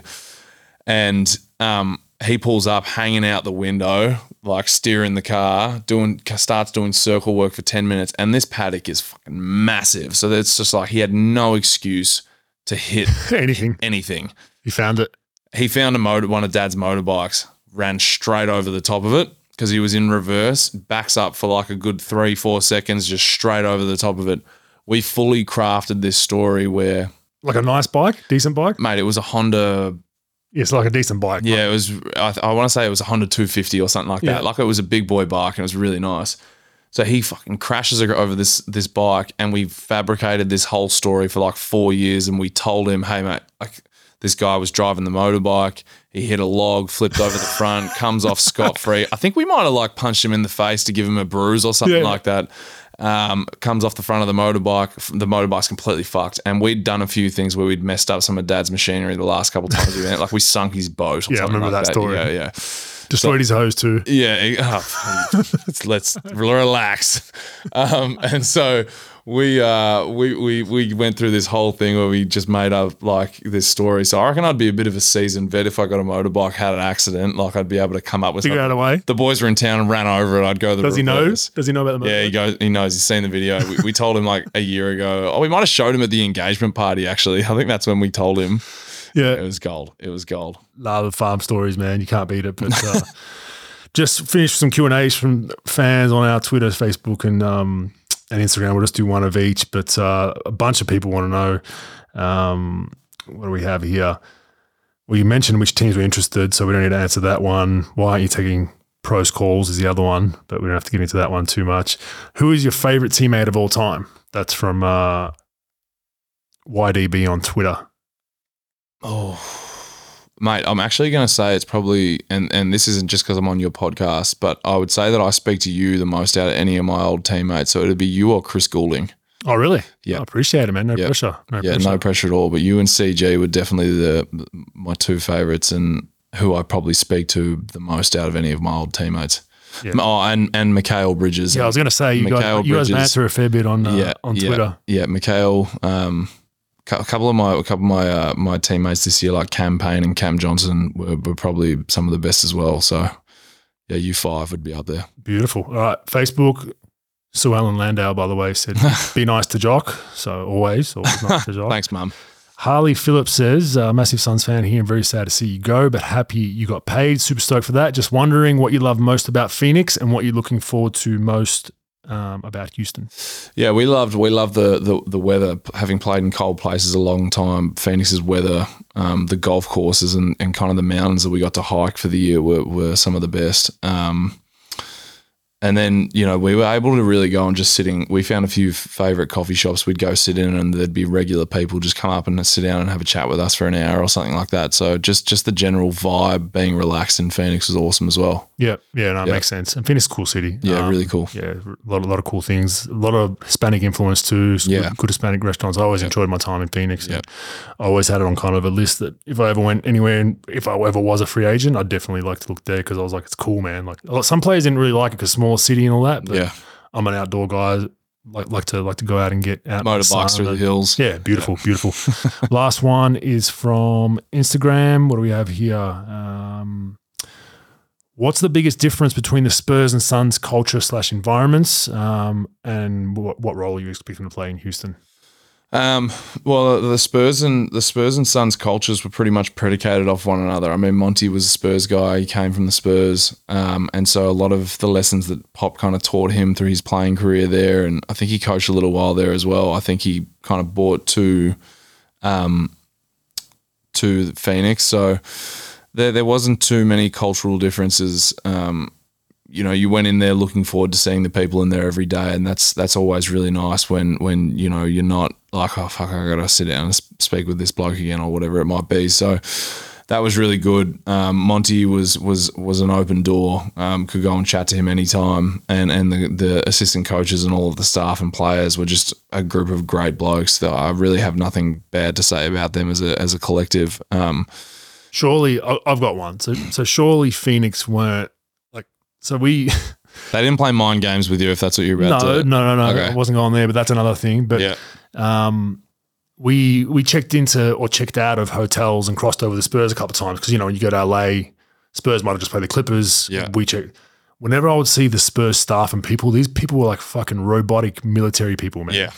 And um, he pulls up, hanging out the window, like steering the car, doing starts doing circle work for 10 minutes. And this paddock is fucking massive. So it's just like he had no excuse to hit Anything. anything You found it. he found a motor, one of dad's motorbikes, ran straight over the top of it because he was in reverse, backs up for like a good three, four seconds, just straight over the top of it. We fully crafted this story where, Like a nice bike, decent bike. mate, it was a Honda. It's like a decent bike. Yeah, it was, I, I want to say it was a Honda 250 or something like Yeah. that. Like it was a big boy bike and it was really nice. So he fucking crashes over this this bike, and we fabricated this whole story for like four years. And we told him, "Hey, mate, like this guy was driving the motorbike. He hit a log, flipped over the front, comes off scot free. I think we might have like punched him in the face to give him a bruise or something Yeah. like that. Um, comes off the front of the motorbike. The motorbike's completely fucked. And we'd done a few things where we'd messed up some of Dad's machinery the last couple of times we went. Like we sunk his boat. Or Yeah, I remember like that story. Yeah, yeah. Destroyed his hose too. Yeah, oh, let's, let's relax. Um, and so we uh we, we we went through this whole thing where we just made up like this story. So I reckon I'd be a bit of a seasoned vet if I got a motorbike, had an accident, like I'd be able to come up with Figure out something. a way. The boys were in town and ran over it. I'd go the Does he know? Does he know about the Yeah, he motorbike? goes. He knows. He's seen the video. We, we told him like a year ago. Oh, we might have showed him at the engagement party. Actually, I think that's when we told him. Yeah. It was gold. It was gold. love the farm stories, man. You can't beat it. But uh, just finished some Q and A's from fans on our Twitter, Facebook, and um, and Instagram. We'll just do one of each. But uh, a bunch of people want to know um, what do we have here. Well, you mentioned which teams were interested, so we don't need to answer that one. Why aren't you taking pros calls is the other one, but we don't have to get into that one too much. Who is your favorite teammate of all time? That's from uh, YDB on Twitter. Oh, mate, I'm actually going to say it's probably, and and this isn't just because I'm on your podcast, but I would say that I speak to you the most out of any of my old teammates. So it'd be you or Chris Goulding. Oh, really? Yeah. I appreciate it, man. No Yeah. pressure. No yeah, pressure. no pressure at all. But you and CG were definitely the my two favorites, and who I probably speak to the most out of any of my old teammates. Yeah. Oh, and and Mikal Bridges. Yeah, I was going to say you Mikal guys, you guys banter a fair bit on uh, on Twitter. Yeah, Mikal. Um, a couple of my a couple of my uh, my teammates this year, like Cam Payne and Cam Johnson, were, were probably some of the best as well. So, yeah, you five would be up there. Beautiful. All right, Facebook. Sue Ellen Landale, by the way, said, "Be nice to Jock." So always, always nice to Jock. Thanks, Mum. Harley Phillips says, uh, massive Suns fan here and very sad to see you go, but happy you got paid. Super stoked for that. Just wondering what you love most about Phoenix and what you're looking forward to most um, about Houston. Yeah, we loved we loved the, the the weather. Having played in cold places a long time, Phoenix's weather, um, the golf courses, and, and kind of the mountains that we got to hike for the year were, were some of the best. Um, and then you know we were able to really go and just sitting. We found a few favorite coffee shops we'd go sit in, and there'd be regular people just come up and sit down and have a chat with us for an hour or something like that. So just just the general vibe, being relaxed in Phoenix was awesome as well. Yeah, yeah, no, makes sense. And Phoenix is a cool city. Yeah, Um, really cool. Yeah, a lot, a lot of cool things. A lot of Hispanic influence too. Yeah. good, good Hispanic restaurants. I always enjoyed my time in Phoenix. Yeah. I always had it on kind of a list that if I ever went anywhere and if I ever was a free agent, I'd definitely like to look there because I was like, it's cool, man. Like some players didn't really like it because smaller city and all that. But Yeah, I'm an outdoor guy. Like like to like to go out and get out. motorbikes through the hills. Yeah, beautiful, beautiful. Last one is from Instagram. What do we have here? Um, what's the biggest difference between the Spurs and Suns culture slash environments, um, and what, what role are you expecting to play in Houston? Um, well, the Spurs and the Spurs and Suns cultures were pretty much predicated off one another. I mean, Monty was a Spurs guy; he came from the Spurs, um, and so a lot of the lessons that Pop kind of taught him through his playing career there, and I think he coached a little while there as well. I think he kind of brought to, um, to Phoenix, so there there wasn't too many cultural differences. Um, you know, you went in there looking forward to seeing the people in there every day, and that's that's always really nice when when you know you're not like oh fuck I gotta sit down and speak with this bloke again or whatever it might be. So that was really good. Um, Monty was was was an open door. Um, could go and chat to him anytime, and and the the assistant coaches and all of the staff and players were just a group of great blokes. That I really have nothing bad to say about them as a as a collective. Um, Surely, I've got one. So, so surely Phoenix weren't. So we they didn't play mind games with you if that's what you're no, about no, to. no, no. Okay. I wasn't going there, but that's another thing. But Yeah. um, we we checked into or checked out of hotels and crossed over the Spurs a couple of times because you know when you go to LA, Spurs might have just played the Clippers. Yeah. we checked. Whenever I would see the Spurs staff and people, these people were like fucking robotic military people, man. Yeah.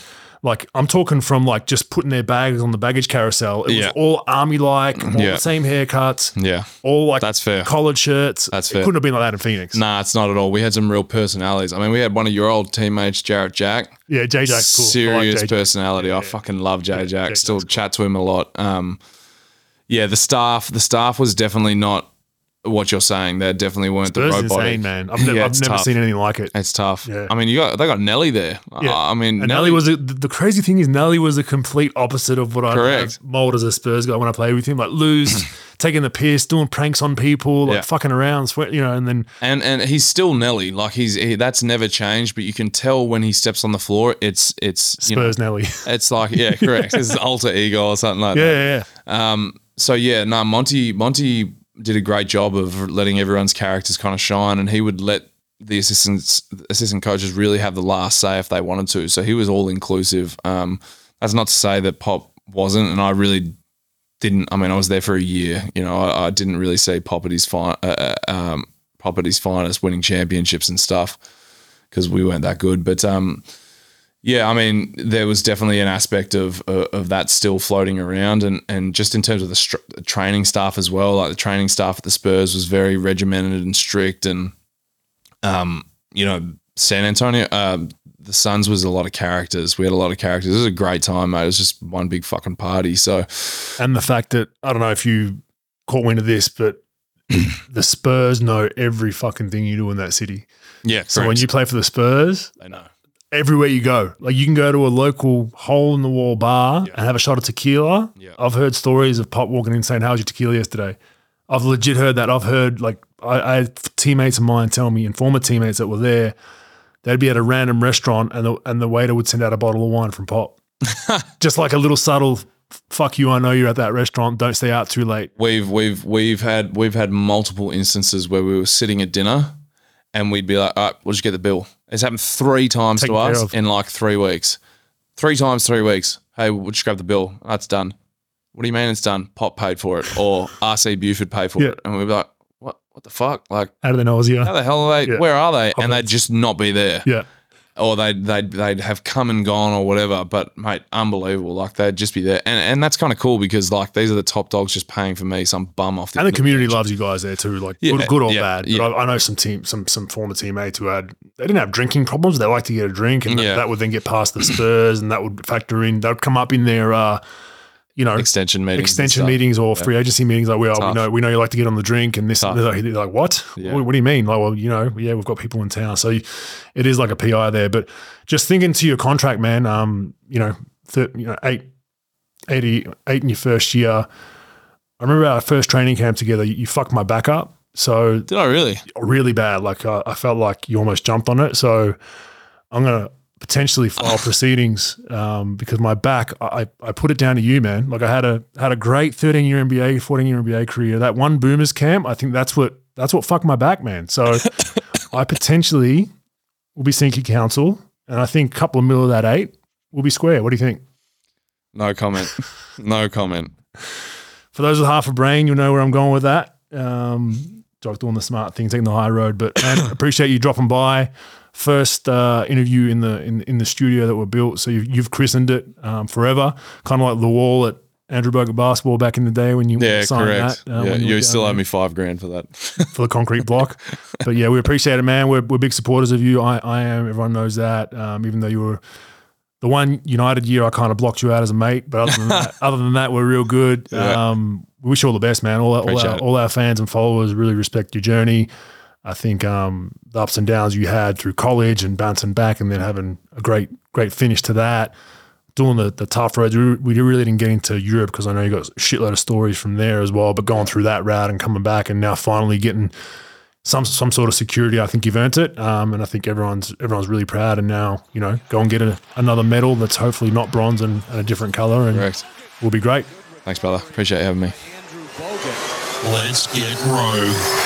Like I'm talking from like just putting their bags on the baggage carousel. It Yeah. was all army like, all Yeah. the same haircuts, Yeah. all like That's fair. collared shirts. That's It fair. couldn't have been like that in Phoenix. Nah, it's not at all. We had some real personalities. I mean, we had one of your old teammates, Jarrett Jack. Yeah, J Jack's cool. I like Serious J-Jack. personality. I Yeah. fucking love J Jack. Still chat to him a lot. Um, yeah, the staff. The staff was definitely not what you're saying. They definitely weren't Spurs the robotic. insane, man. I've, never, Yeah, I've never tough. seen anything like it. It's tough. Yeah. I mean, you got they got Nelly there. Yeah. I mean, And Nelly was a, the, crazy thing is Nelly was the complete opposite of what I mold as a Spurs guy when I played with him. Like lose, taking the piss, doing pranks on people, like Yeah. fucking around, sweat, you know, and then and and he's still Nelly. Like he's he, that's never changed. But you can tell when he steps on the floor, it's it's you know, Spurs Nelly. it's like yeah, correct. it's alter ego or something like that. yeah, yeah, Um, so yeah, no, Monty Monty did a great job of letting everyone's characters kind of shine, and he would let the assistants assistant coaches really have the last say if they wanted to. So he was all inclusive. Um, that's not to say that Pop wasn't, and I really didn't. I mean, I was there for a year. You know, I, I didn't really see Pop at his fine, uh, uh, um, Pop at his finest, winning championships and stuff, because we weren't that good. But um, yeah, I mean, there was definitely an aspect of uh, of that still floating around, and and just in terms of the, the training staff as well. Like the training staff at the Spurs was very regimented and strict, and um, you know, San Antonio, um, the Suns was a lot of characters. We had a lot of characters. It was a great time, mate. It was just one big fucking party. So and the fact that I don't know if you caught wind of this, but the Spurs know every fucking thing you do in that city. Yeah. So when you play for the Spurs, they know. Everywhere you go. Like you can go to a local hole in the wall bar and have a shot of tequila. Yeah. I've heard stories of Pop walking in saying, "How was your tequila yesterday?" I've legit heard that. I've heard like I, I had teammates of mine tell me, and former teammates that were there, they'd be at a random restaurant and the and the waiter would send out a bottle of wine from Pop, just like a little subtle. Fuck you! I know you're at that restaurant. Don't stay out too late. We've we've we've had we've had multiple instances where we were sitting at dinner and we'd be like, all right, we'll just get the bill. It's happened three times Taken to care us of. in like three weeks. Three times, three weeks. Hey, we'll just grab the bill. That's done. What do you mean it's done? Pop paid for it, or RC Buford paid for Yeah. it, and we'd be like, what? What the fuck? Like, How do they know it was how the hell are they? Yeah. Where are they? And they'd just not be there, Yeah, or they'd they'd they'd have come and gone or whatever. But mate, unbelievable. Like they'd just be there, and and that's kind of cool because like these are the top dogs just paying for me, some bum off the and the community loves you guys there too. Like Yeah, good, good or yeah, bad. yeah. I, I know some team, some some former teammates who had they didn't have drinking problems. They like to get a drink, and that- Yeah. that would then get past the Spurs, and that would factor in. That would come up in their, uh, you know, extension meetings, extension meetings or free agency meetings. Like, well, we know we know you like to get on the drink, and this. Tough. They're like, they're like, what? Yeah. what? What do you mean? Like, well, you know, yeah, we've got people in town, so you, it is like a PI there. But just thinking to your contract, man. Um, you know, th- you know, eight, 80, eight in your first year. I remember our first training camp together. You, you fucked my back up. So Did I really? really bad. Like I, I felt like you almost jumped on it. So I'm gonna potentially file proceedings um, because my back. I, I put it down to you, man. Like I had a had a great 13 year NBA, 14 year NBA career. That one Boomers camp. I think that's what that's what fucked my back, man. So I potentially will be seeking counsel, and I think a couple of mil of that eight will be square. What do you think? No comment. no comment. For those with half a brain, you'll know where I'm going with that. Um, Jock doing the smart thing, taking the high road. But man, appreciate you dropping by. First uh, interview in the in, in the studio that were built. So you've, you've christened it um, forever, kind of like the wall at Andrew Bogut basketball back in the day when you Yeah, signed correct. that. uh, yeah, when you still owe me five grand for that. for the concrete block. but yeah, we appreciate it, man. We're, we're big supporters of you. I, I am. Everyone knows that. Um, even though you were the one United year, I kind of blocked you out as a mate. But other than that, other than that, we're real good. Yeah. Um, we wish you all the best, man. All, all, our, all our fans and followers really respect your journey. I think um, the ups and downs you had through college and bouncing back, and then having a great, great finish to that. Doing the, the tough roads, we we really didn't get into Europe because I know you got a shitload of stories from there as well. But going through that route and coming back, and now finally getting some some sort of security. I think you've earned it, um, and I think everyone's everyone's really proud. And now you know, go and get a, another medal that's hopefully not bronze and, and a different color, and Correct. will be great. Thanks, brother. Appreciate you having me. Andrew Bogut. Let's get rogue.